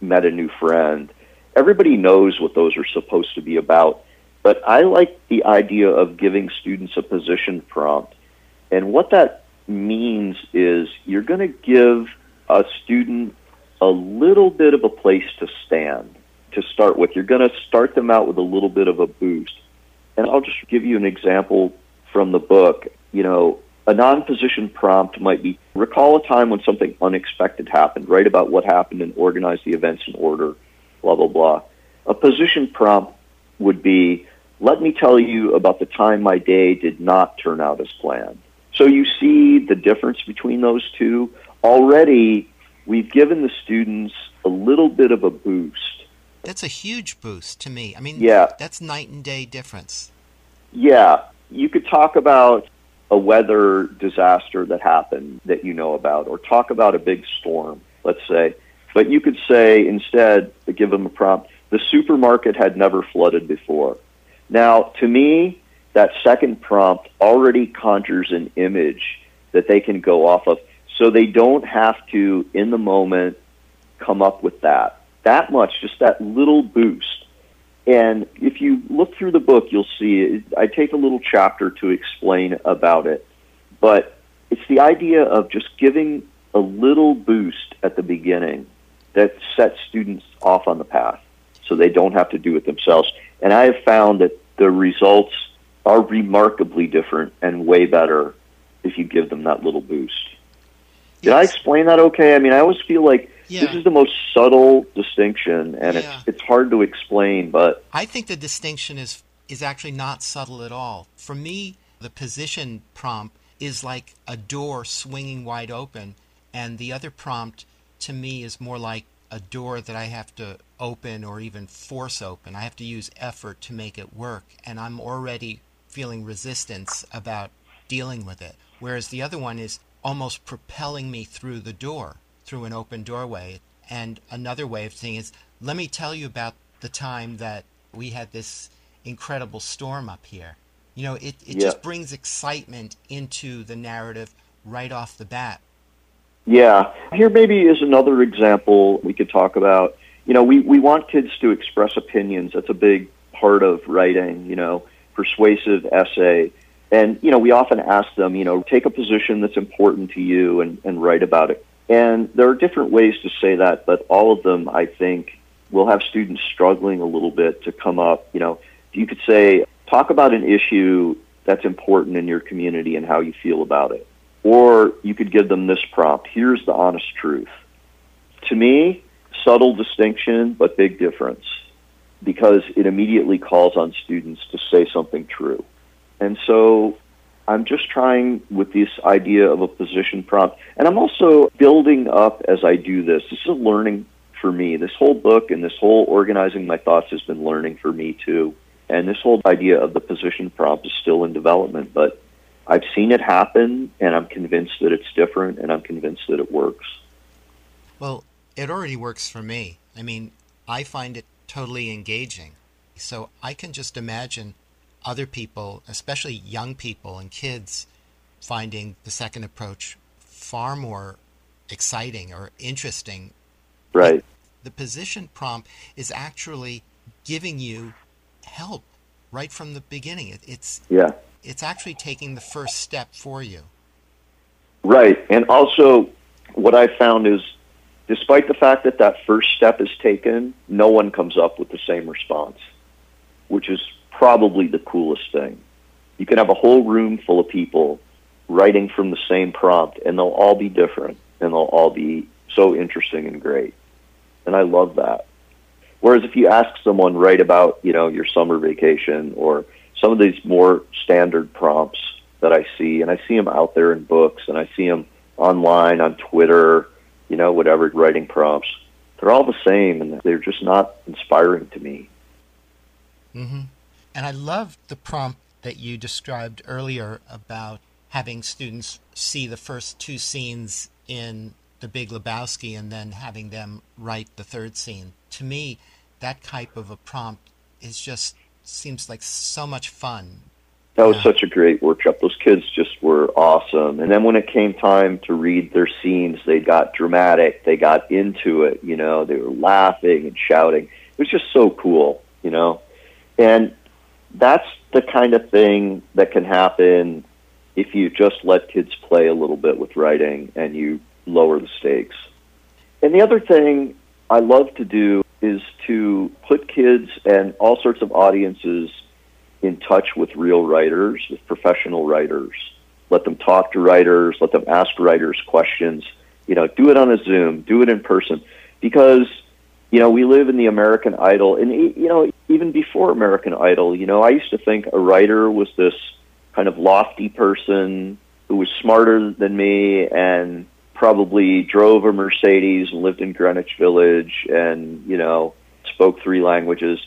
met a new friend. Everybody knows what those are supposed to be about. But I like the idea of giving students a position prompt. And what that means is you're going to give a student a little bit of a place to stand to start with. You're going to start them out with a little bit of a boost. And I'll just give you an example from the book. You know, a non position prompt might be recall a time when something unexpected happened, write about what happened and organize the events in order, blah, blah, blah. A position prompt would be let me tell you about the time my day did not turn out as planned. So you see the difference between those two. Already, we've given the students a little bit of a boost. That's a huge boost to me. I mean, yeah. that's night and day difference. Yeah. You could talk about a weather disaster that happened that you know about, or talk about a big storm, let's say. But you could say instead, give them a prompt, the supermarket had never flooded before. Now, to me, that second prompt already conjures an image that they can go off of. So they don't have to, in the moment, come up with that. That much, just that little boost. And if you look through the book, you'll see I take a little chapter to explain about it. But it's the idea of just giving a little boost at the beginning that sets students off on the path so they don't have to do it themselves. And I have found that the results are remarkably different and way better if you give them that little boost. Did I explain that okay? I mean, I always feel like Yeah. this is the most subtle distinction, and Yeah. it's it's hard to explain. But I think the distinction is is actually not subtle at all. For me, the position prompt is like a door swinging wide open, and the other prompt to me is more like a door that I have to open or even force open. I have to use effort to make it work, and I'm already feeling resistance about dealing with it. Whereas the other one is almost propelling me through the door, through an open doorway. And another way of saying is, let me tell you about the time that we had this incredible storm up here. You know, it, it Yeah. just brings excitement into the narrative right off the bat. yeah, here maybe is another example we could talk about. You know, we we want kids to express opinions. That's a big part of writing. You know, persuasive essay. And, you know, we often ask them, you know, take a position that's important to you and, and write about it. And there are different ways to say that, but all of them, I think, will have students struggling a little bit to come up. You know, you could say, talk about an issue that's important in your community and how you feel about it. Or you could give them this prompt here's the honest truth. To me, subtle distinction, but big difference because it immediately calls on students to say something true. And so I'm just trying with this idea of a position prompt. And I'm also building up as I do this. This is a learning for me. This whole book and this whole organizing my thoughts has been learning for me too. And this whole idea of the position prompt is still in development, but I've seen it happen, and I'm convinced that it's different, and I'm convinced that it works. Well, it already works for me. I mean, I find it totally engaging. So I can just imagine other people, especially young people and kids, finding the second approach far more exciting or interesting. Right. The position prompt is actually giving you help right from the beginning. It, it's Yeah. it's actually taking the first step for you. Right. And also, what I found is, despite the fact that that first step is taken, no one comes up with the same response, which is probably the coolest thing. You can have a whole room full of people writing from the same prompt, and they'll all be different, and they'll all be so interesting and great. And I love that. Whereas if you ask someone write about, you know, your summer vacation or some of these more standard prompts that I see, and I see them out there in books, and I see them online on Twitter, you know, whatever writing prompts. They're all the same, and they're just not inspiring to me. hmm And I love the prompt that you described earlier about having students see the first two scenes in The Big Lebowski and then having them write the third scene. To me, that type of a prompt is just seems like so much fun. That was such a great workshop. Those kids just were awesome. And then when it came time to read their scenes, they got dramatic. They got into it. You know, they were laughing and shouting. It was just so cool. You know, and that's the kind of thing that can happen if you just let kids play a little bit with writing and you lower the stakes. And the other thing I love to do is to put kids and all sorts of audiences in touch with real writers, with professional writers. Let them talk to writers, let them ask writers questions. You know, do it on a Zoom, do it in person. Because, you know, we live in the American Idol, and, you know, even before American Idol, you know, I used to think a writer was this kind of lofty person who was smarter than me and probably drove a Mercedes and lived in Greenwich Village and, you know, spoke three languages.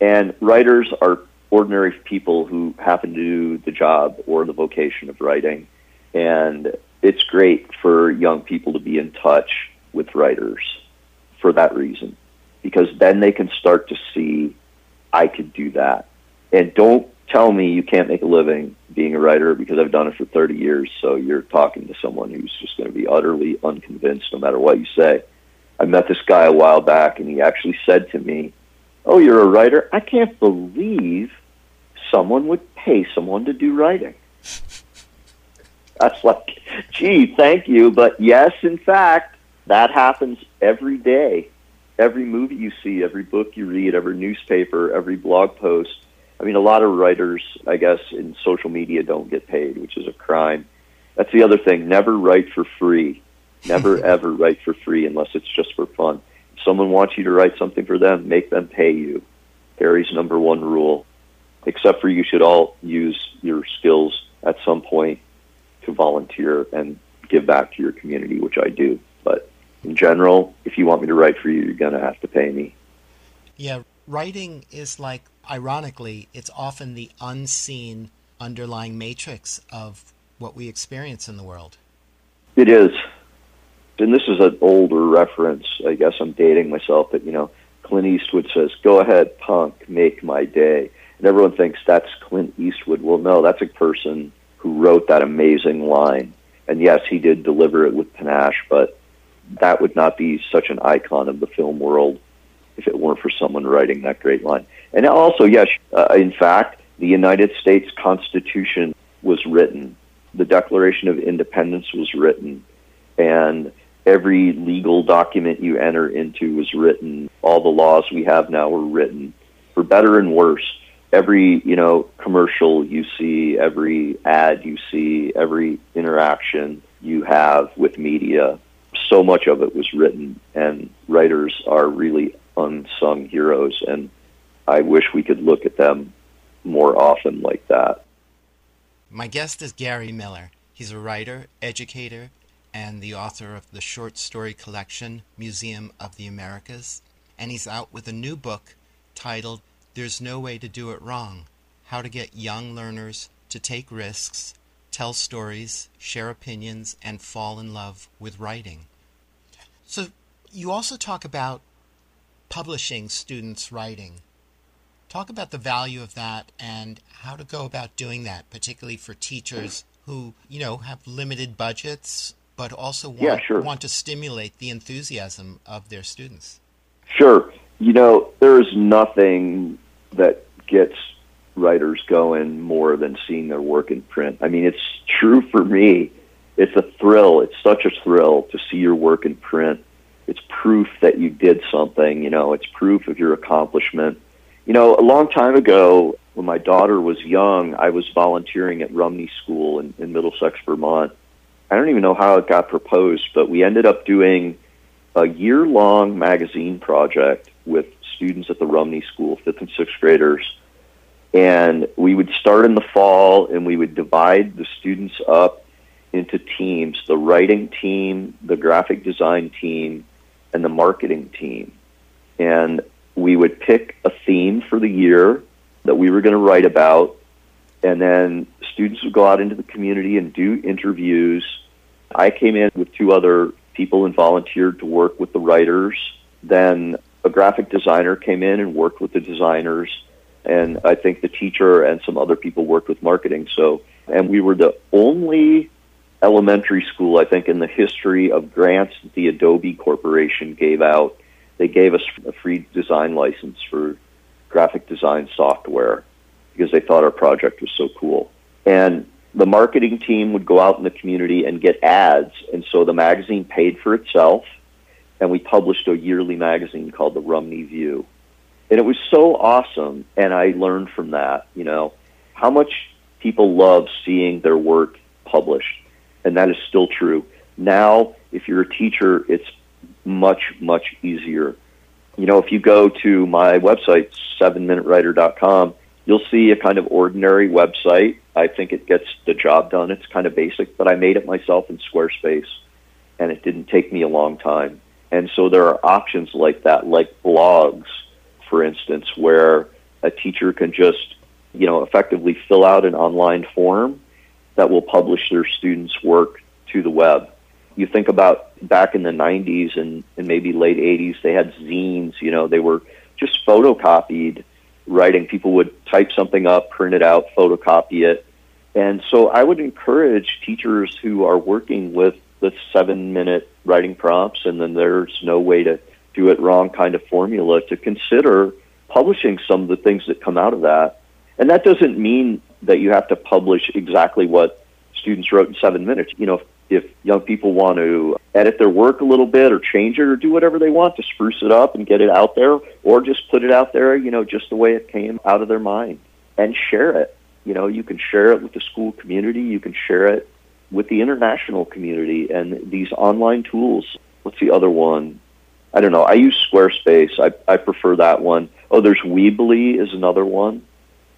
And writers are ordinary people who happen to do the job or the vocation of writing. And it's great for young people to be in touch with writers for that reason. Because then they can start to see, I could do that. And don't tell me you can't make a living being a writer because I've done it for 30 years. So you're talking to someone who's just going to be utterly unconvinced no matter what you say. I met this guy a while back and he actually said to me, Oh, you're a writer? I can't believe someone would pay someone to do writing. That's like, gee, thank you. But yes, in fact, that happens every day. Every movie you see, every book you read, every newspaper, every blog post. I mean, a lot of writers, I guess, in social media don't get paid, which is a crime. That's the other thing. Never write for free. Never, (laughs) ever write for free unless it's just for fun. If someone wants you to write something for them, make them pay you. Harry's number one rule. Except for you should all use your skills at some point to volunteer and give back to your community, which I do. But in general, if you want me to write for you, you're going to have to pay me. Yeah, writing is like, ironically, it's often the unseen underlying matrix of what we experience in the world. It is. And this is an older reference. I guess I'm dating myself, but you know, Clint Eastwood says, "Go ahead, punk, make my day." And everyone thinks that's Clint Eastwood. Well, no, that's a person who wrote that amazing line. And yes, he did deliver it with panache, but that would not be such an icon of the film world if it weren't for someone writing that great line. And also, yes, uh, in fact, the United States Constitution was written. The Declaration of Independence was written. And every legal document you enter into was written. All the laws we have now were written, for better and worse. Every you know commercial you see, every ad you see, every interaction you have with media, so much of it was written, and writers are really unsung heroes. And I wish we could look at them more often like that. My guest is Gary Miller. He's a writer, educator, and the author of the short story collection Museum of the Americas. And he's out with a new book titled There's No Way to Do It Wrong How to Get Young Learners to Take Risks, tell stories, share opinions, and fall in love with writing. So, you also talk about publishing students' writing. Talk about the value of that and how to go about doing that, particularly for teachers who, you know, have limited budgets but also want, Yeah, sure. want to stimulate the enthusiasm of their students. Sure. You know, there is nothing that gets writers going more than seeing their work in print. I mean, it's true for me. It's a thrill. It's such a thrill to see your work in print. It's proof that you did something, you know, it's proof of your accomplishment. You know, a long time ago, when my daughter was young, I was volunteering at Rumney School in, in Middlesex, Vermont. I don't even know how it got proposed, but we ended up doing a year long magazine project with students at the Rumney School, fifth and sixth graders. And we would start in the fall and we would divide the students up into teams the writing team, the graphic design team, and the marketing team. And we would pick a theme for the year that we were going to write about. And then students would go out into the community and do interviews. I came in with two other people and volunteered to work with the writers. Then a graphic designer came in and worked with the designers. And I think the teacher and some other people worked with marketing. So, and we were the only elementary school, I think, in the history of grants that the Adobe Corporation gave out. They gave us a free design license for graphic design software because they thought our project was so cool. And the marketing team would go out in the community and get ads. And so the magazine paid for itself. And we published a yearly magazine called the Rumney View. And it was so awesome. And I learned from that, you know, how much people love seeing their work published. And that is still true. Now, if you're a teacher, it's much, much easier. You know, if you go to my website, 7minutewriter.com, you'll see a kind of ordinary website. I think it gets the job done. It's kind of basic, but I made it myself in Squarespace, and it didn't take me a long time. And so there are options like that, like blogs, for instance, where a teacher can just, you know, effectively fill out an online form that will publish their students' work to the web. You think about back in the 90s and, and maybe late 80s, they had zines, you know, they were just photocopied writing. People would type something up, print it out, photocopy it. And so I would encourage teachers who are working with the seven minute writing prompts and then there's no way to do it wrong kind of formula to consider publishing some of the things that come out of that. And that doesn't mean that you have to publish exactly what students wrote in seven minutes. You know, if, if young people want to edit their work a little bit or change it or do whatever they want to spruce it up and get it out there or just put it out there, you know, just the way it came out of their mind and share it. You know, you can share it with the school community, you can share it with the international community and these online tools. What's the other one? I don't know. I use Squarespace. I, I prefer that one. Oh, there's Weebly is another one.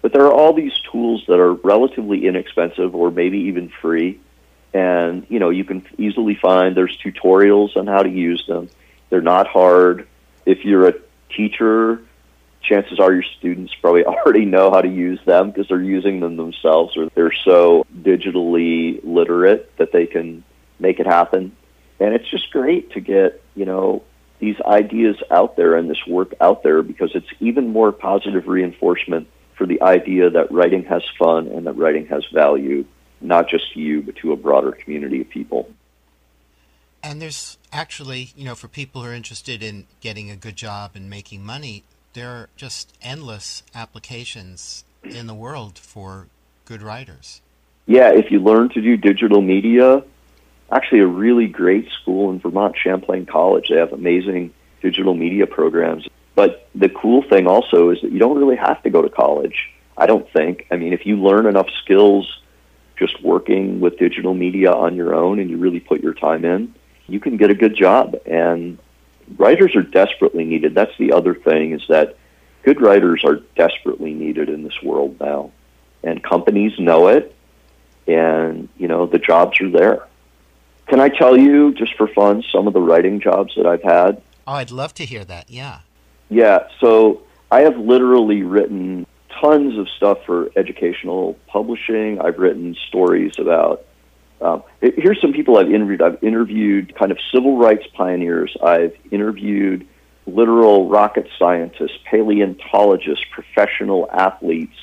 But there are all these tools that are relatively inexpensive or maybe even free. And, you know, you can easily find there's tutorials on how to use them. They're not hard. If you're a teacher, chances are your students probably (laughs) already know how to use them because they're using them themselves or they're so digitally literate that they can make it happen. And it's just great to get, you know, these ideas out there and this work out there because it's even more positive reinforcement for the idea that writing has fun and that writing has value, not just to you, but to a broader community of people. And there's actually, you know, for people who are interested in getting a good job and making money, there are just endless applications in the world for good writers. Yeah, if you learn to do digital media, actually a really great school in Vermont, Champlain College. They have amazing digital media programs. But the cool thing also is that you don't really have to go to college. I don't think. I mean, if you learn enough skills just working with digital media on your own and you really put your time in, you can get a good job. And writers are desperately needed. That's the other thing is that good writers are desperately needed in this world now. And companies know it and, you know, the jobs are there. Can I tell you, just for fun, some of the writing jobs that I've had? Oh, I'd love to hear that. Yeah. Yeah, so I have literally written tons of stuff for educational publishing. I've written stories about. Um, here's some people I've interviewed. I've interviewed kind of civil rights pioneers. I've interviewed literal rocket scientists, paleontologists, professional athletes,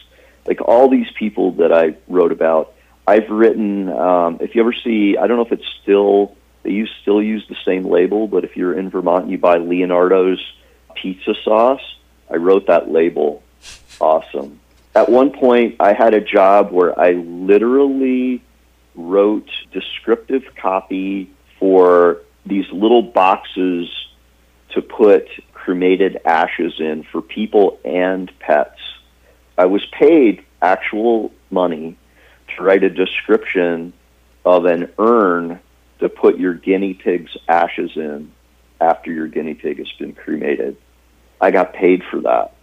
like all these people that I wrote about. I've written. Um, if you ever see, I don't know if it's still they use still use the same label, but if you're in Vermont and you buy Leonardo's pizza sauce, I wrote that label. Awesome. At one point, I had a job where I literally wrote descriptive copy for these little boxes to put cremated ashes in for people and pets. I was paid actual money to write a description of an urn to put your guinea pig's ashes in after your guinea pig has been cremated. I got paid for that.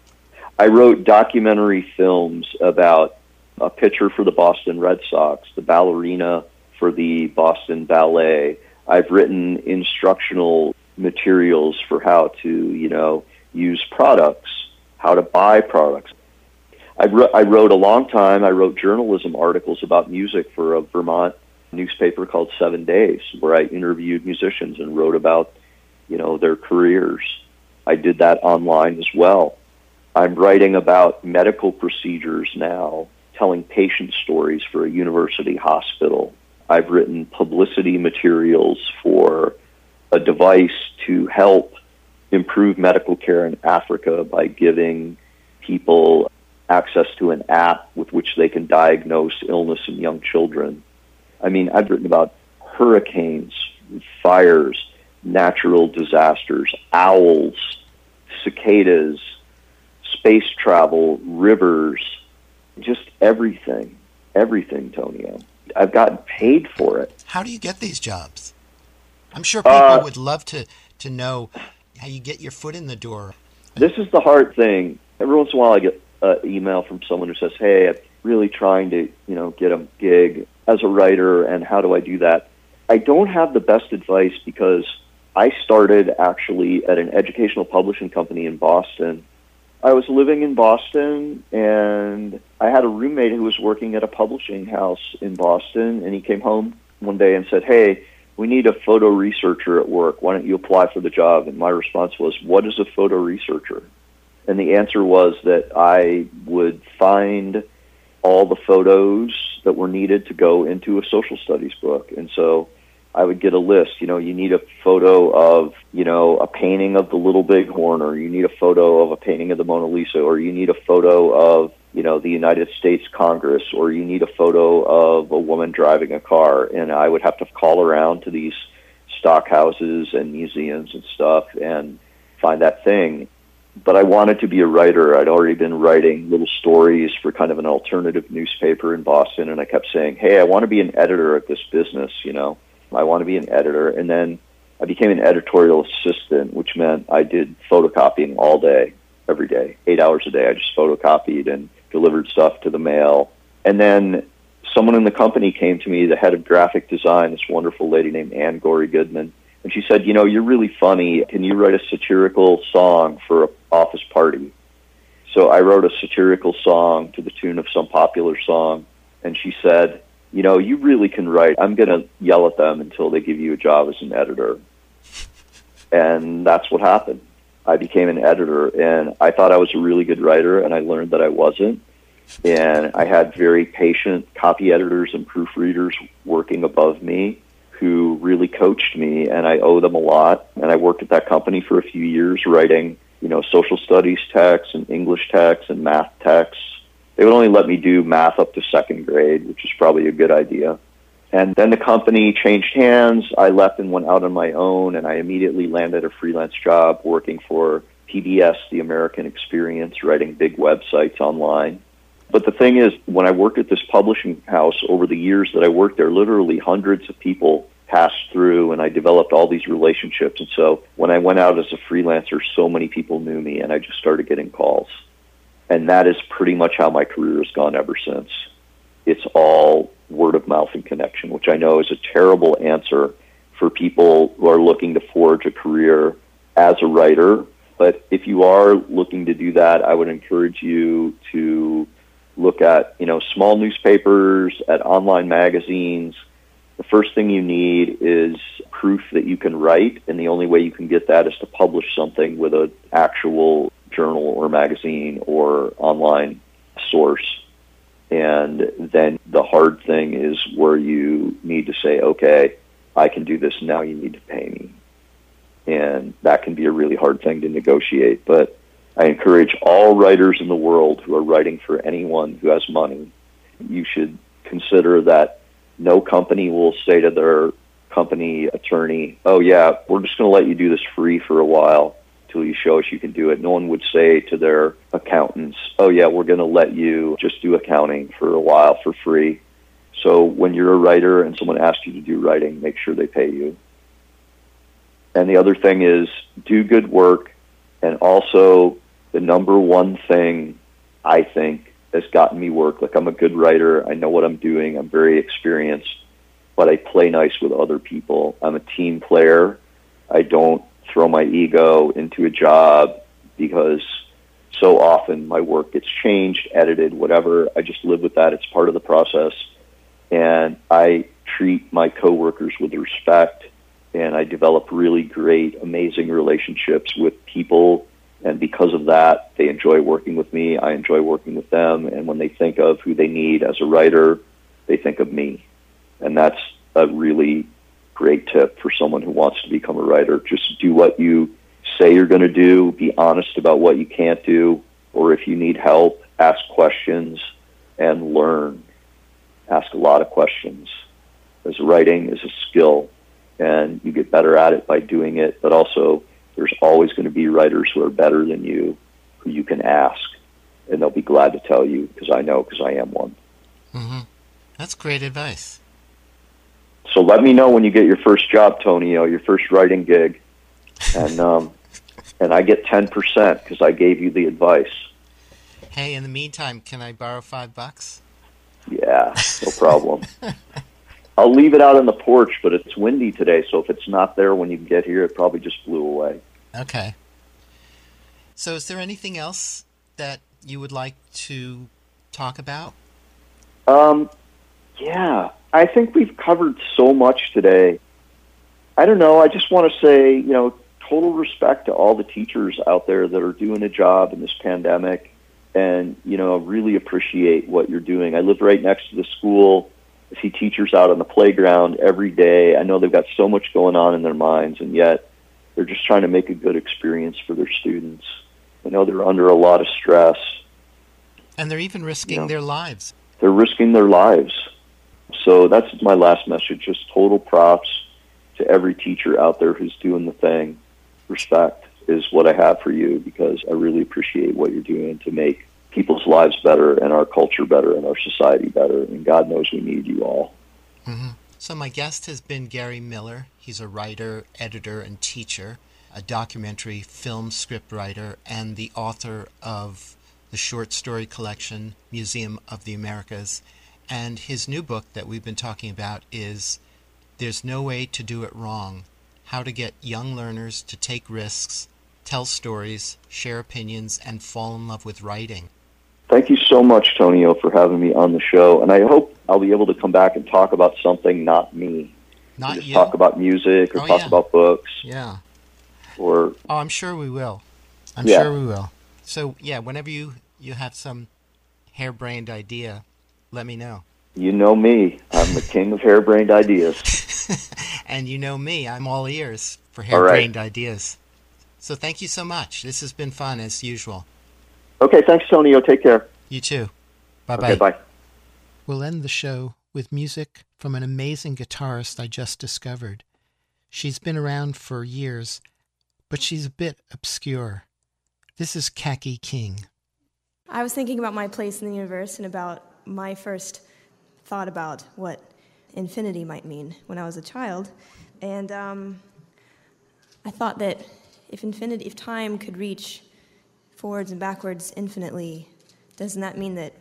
I wrote documentary films about a pitcher for the Boston Red Sox, the ballerina for the Boston Ballet. I've written instructional materials for how to, you know, use products, how to buy products. I, wrote, I wrote a long time. I wrote journalism articles about music for a Vermont newspaper called Seven Days, where I interviewed musicians and wrote about, you know, their careers. I did that online as well. I'm writing about medical procedures now, telling patient stories for a university hospital. I've written publicity materials for a device to help improve medical care in Africa by giving people access to an app with which they can diagnose illness in young children. I mean, I've written about hurricanes, fires, natural disasters, owls, cicadas, space travel, rivers, just everything. Everything, Tonio. I've gotten paid for it. How do you get these jobs? I'm sure people uh, would love to, to know how you get your foot in the door. This is the hard thing. Every once in a while, I get an email from someone who says, "Hey, I'm really trying to, you know, get a gig as a writer, and how do I do that?" I don't have the best advice because I started actually at an educational publishing company in Boston. I was living in Boston, and I had a roommate who was working at a publishing house in Boston, and he came home one day and said, "Hey." we need a photo researcher at work. Why don't you apply for the job? And my response was, what is a photo researcher? And the answer was that I would find all the photos that were needed to go into a social studies book. And so I would get a list. You know, you need a photo of, you know, a painting of the Little Bighorn, or you need a photo of a painting of the Mona Lisa, or you need a photo of, you know, the United States Congress, or you need a photo of a woman driving a car. And I would have to call around to these stock houses and museums and stuff and find that thing but I wanted to be a writer. I'd already been writing little stories for kind of an alternative newspaper in Boston, and I kept saying, "Hey, I want to be an editor at this business." You know, I want to be an editor. And then I became an editorial assistant, which meant I did photocopying all day, every day, eight hours a day. I just photocopied and delivered stuff to the mail. And then someone in the company came to me, the head of graphic design, this wonderful lady named Ann Gory Goodman and she said, "You know, you're really funny. Can you write a satirical song for an office party?" So I wrote a satirical song to the tune of some popular song, and she said, "You know, you really can write. I'm going to yell at them until they give you a job as an editor." And that's what happened. I became an editor, and I thought I was a really good writer, and I learned that I wasn't. And I had very patient copy editors and proofreaders working above me who really coached me, and I owe them a lot. And I worked at that company for a few years writing, you know, social studies texts and English texts and math texts. They would only let me do math up to second grade, which is probably a good idea. And then the company changed hands. I left and went out on my own, and I immediately landed a freelance job working for PBS, the American Experience, writing big websites online. But the thing is, when I worked at this publishing house over the years that I worked there, literally hundreds of people passed through and I developed all these relationships. And so when I went out as a freelancer, so many people knew me and I just started getting calls. And that is pretty much how my career has gone ever since. It's all word of mouth and connection, which I know is a terrible answer for people who are looking to forge a career as a writer But if you are looking to do that, I would encourage you to look at, you know, small newspapers, at online magazines. The first thing you need is proof that you can write, and the only way you can get that is to publish something with an actual journal or magazine or online source. And then the hard thing is where you need to say, okay, I can do this, now you need to pay me. And that can be a really hard thing to negotiate. But I encourage all writers in the world who are writing for anyone who has money, you should consider that no company will say to their company attorney, oh, yeah, we're just going to let you do this free for a while till you show us you can do it. No one would say to their accountants, oh, yeah, we're going to let you just do accounting for a while for free. So when you're a writer and someone asks you to do writing, make sure they pay you. And the other thing is do good work. And also, the number one thing I think has gotten me work. Like, I'm a good writer. I know what I'm doing. I'm very experienced, but I play nice with other people. I'm a team player. I don't throw my ego into a job because so often my work gets changed, edited, whatever. I just live with that. It's part of the process. And I treat my coworkers with respect and I develop really great, amazing relationships with people. And because of that, they enjoy working with me. I enjoy working with them. And when they think of who they need as a writer, they think of me. And that's a really great tip for someone who wants to become a writer. Just do what you say you're going to do, be honest about what you can't do, or if you need help, ask questions and learn. Ask a lot of questions. As writing is a skill, and you get better at it by doing it, but also there's always going to be writers who are better than you who you can ask, and they'll be glad to tell you because I know because I am one. Mm-hmm. That's great advice. So let me know when you get your first job, Tonio, your first writing gig, and um, (laughs) and I get ten percent because I gave you the advice. Hey, in the meantime, can I borrow five bucks? Yeah, no (laughs) problem. I'll leave it out on the porch, but it's windy today, so if it's not there when you get here, it probably just blew away. Okay. So, is there anything else that you would like to talk about? Um, yeah, I think we've covered so much today. I don't know. I just want to say, you know, total respect to all the teachers out there that are doing a job in this pandemic and, you know, really appreciate what you're doing. I live right next to the school. I see teachers out on the playground every day. I know they've got so much going on in their minds, and yet they're just trying to make a good experience for their students. I know they're under a lot of stress. And they're even risking You know. their lives. They're risking their lives. So that's my last message. Just total props to every teacher out there who's doing the thing. Respect is what I have for you because I really appreciate what you're doing to make people's lives better and our culture better and our society better. And God knows we need you all. hmm So, my guest has been Gary Miller. He's a writer, editor, and teacher, a documentary film scriptwriter, and the author of the short story collection Museum of the Americas. And his new book that we've been talking about is There's No Way to Do It Wrong How to Get Young Learners to Take Risks, Tell Stories, Share Opinions, and Fall in Love with Writing. Thank you so much, Tonio, for having me on the show. And I hope I'll be able to come back and talk about something not me. Not just you. talk about music or Oh, talk yeah. about books yeah. or Oh, I'm sure we will. I'm Yeah. sure we will. So yeah, whenever you you have some harebrained idea, let me know. you know me. I'm the king of harebrained ideas. (laughs) and you know me, I'm all ears for All right. harebrained ideas. So thank you so much. This has been fun as usual. Okay, thanks, Tonio. Take care. You too. Bye bye. Okay, bye. We'll end the show with music from an amazing guitarist I just discovered. She's been around for years, but she's a bit obscure. This is Kaki King. I was thinking about my place in the universe and about my first thought about what infinity might mean when I was a child, and um, I thought that if infinity, if time could reach forwards and backwards infinitely, doesn't that mean that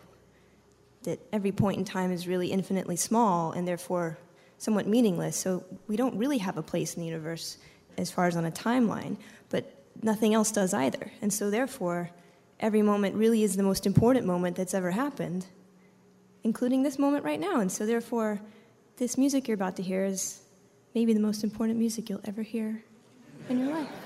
that every point in time is really infinitely small and therefore somewhat meaningless? So we don't really have a place in the universe as far as on a timeline, but nothing else does either. And so, therefore, every moment really is the most important moment that's ever happened, including this moment right now. And so, therefore, this music you're about to hear is maybe the most important music you'll ever hear in your life.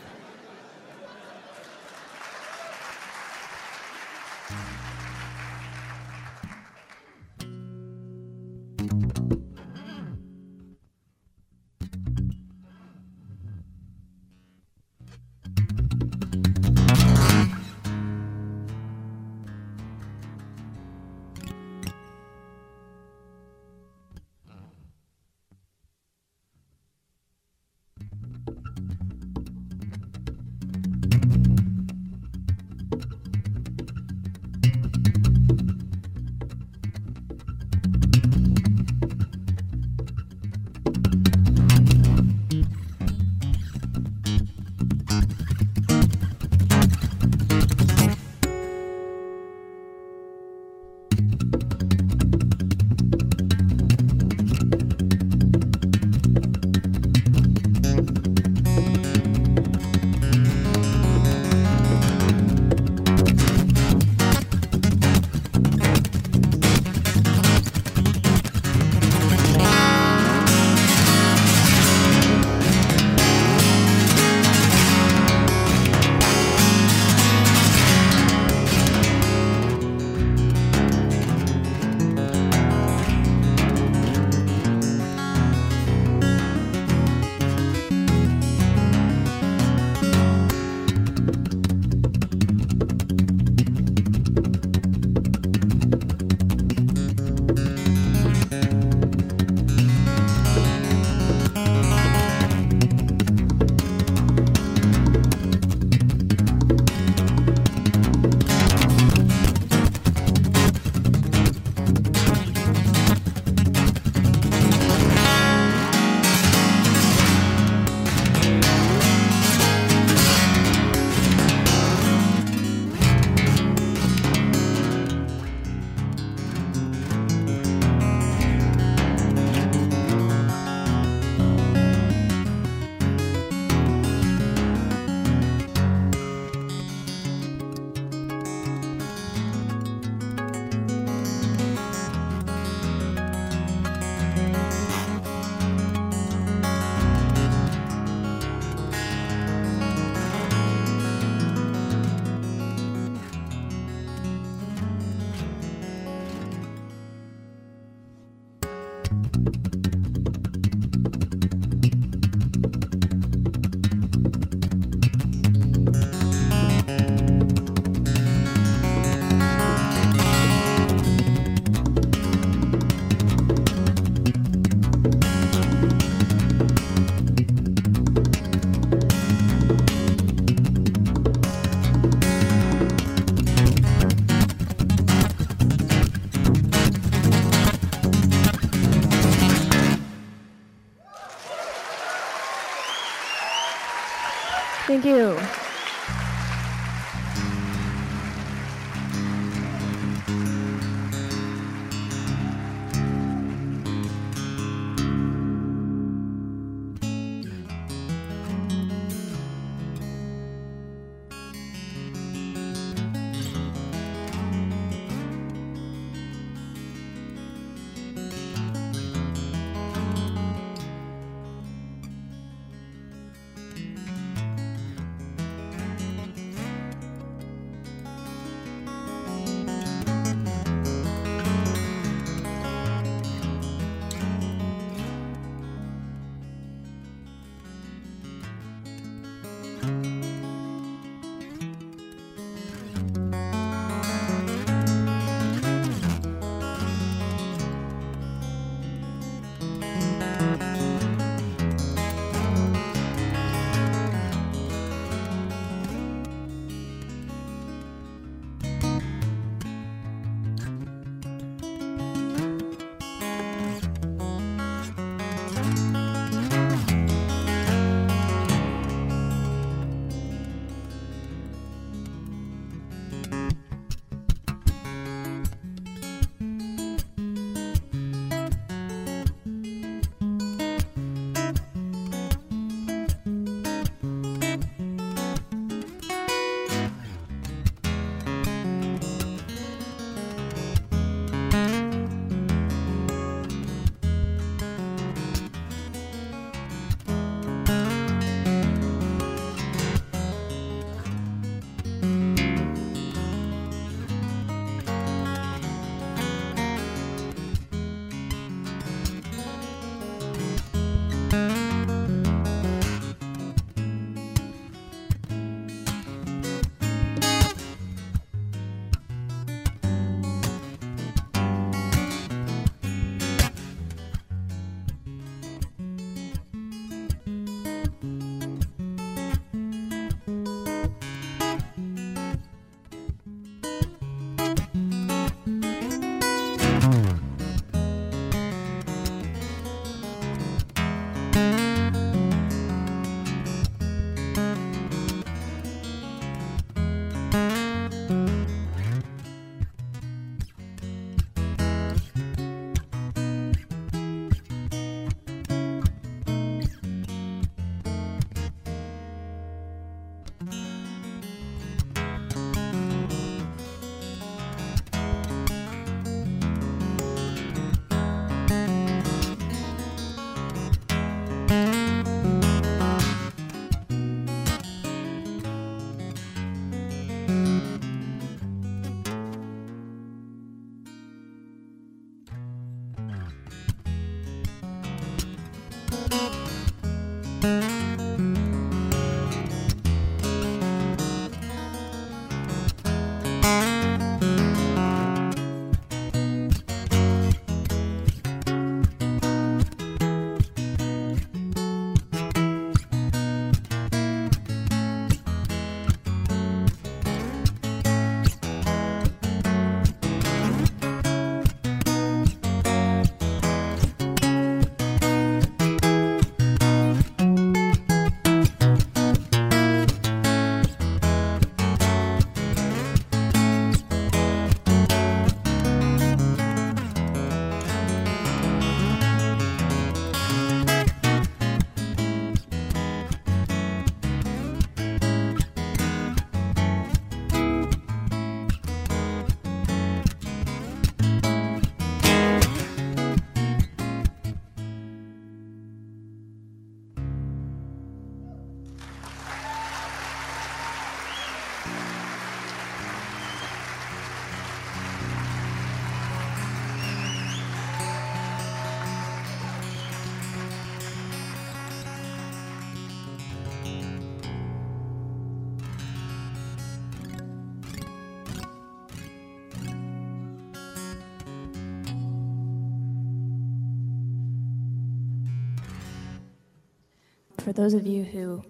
For those of you who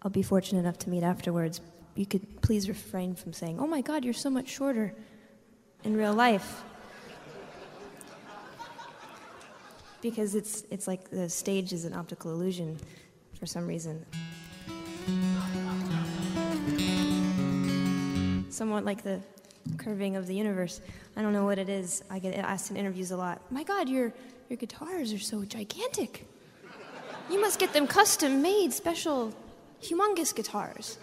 I'll be fortunate enough to meet afterwards, you could please refrain from saying, Oh my God, you're so much shorter in real life. because it's, it's like the stage is an optical illusion for some reason. Somewhat like the curving of the universe. I don't know what it is. I get asked in interviews a lot. My God, your, your guitars are so gigantic. You must get them custom made, special, humongous guitars.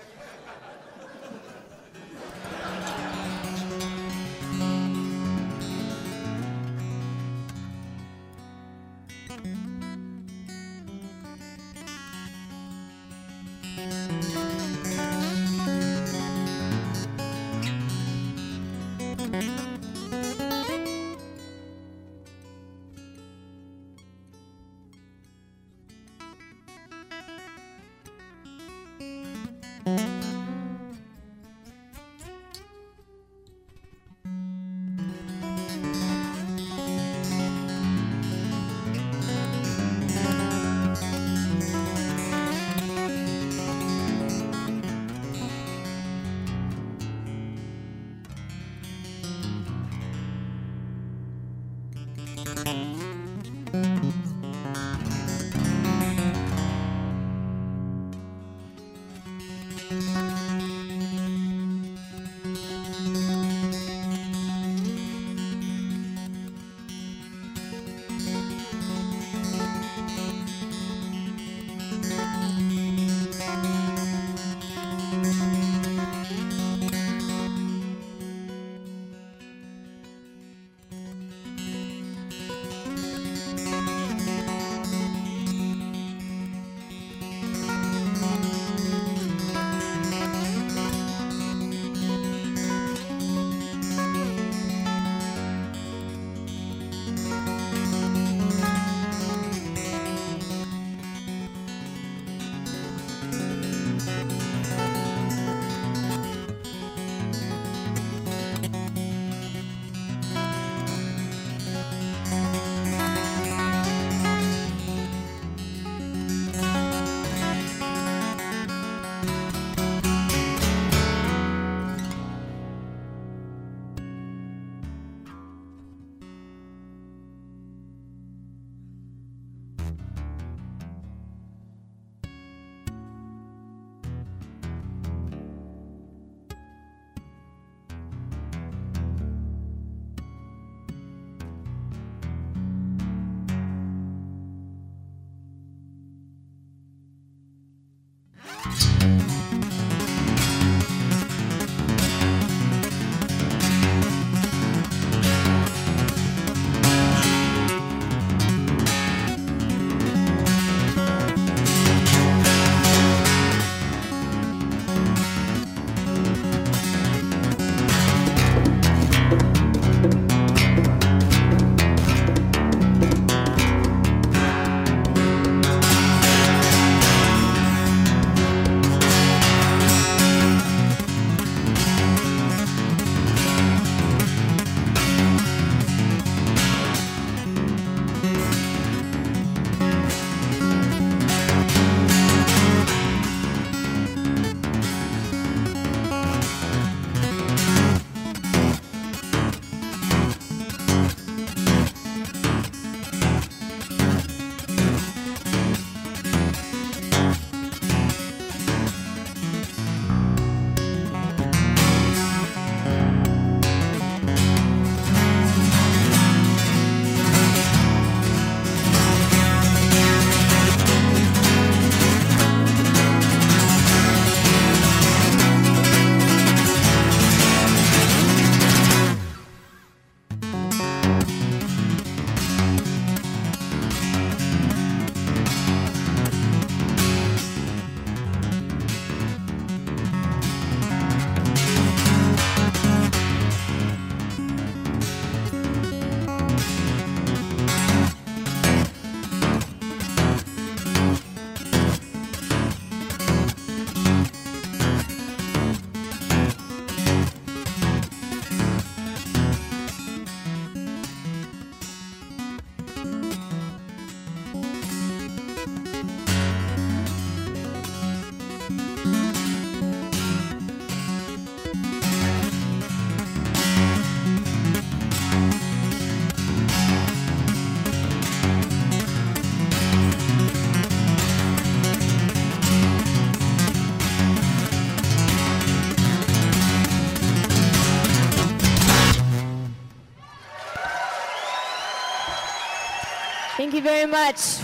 Very much.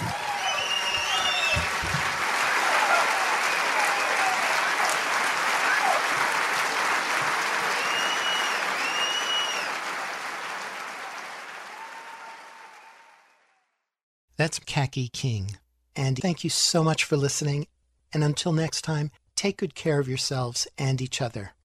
That's Kaki King. And thank you so much for listening. And until next time, take good care of yourselves and each other.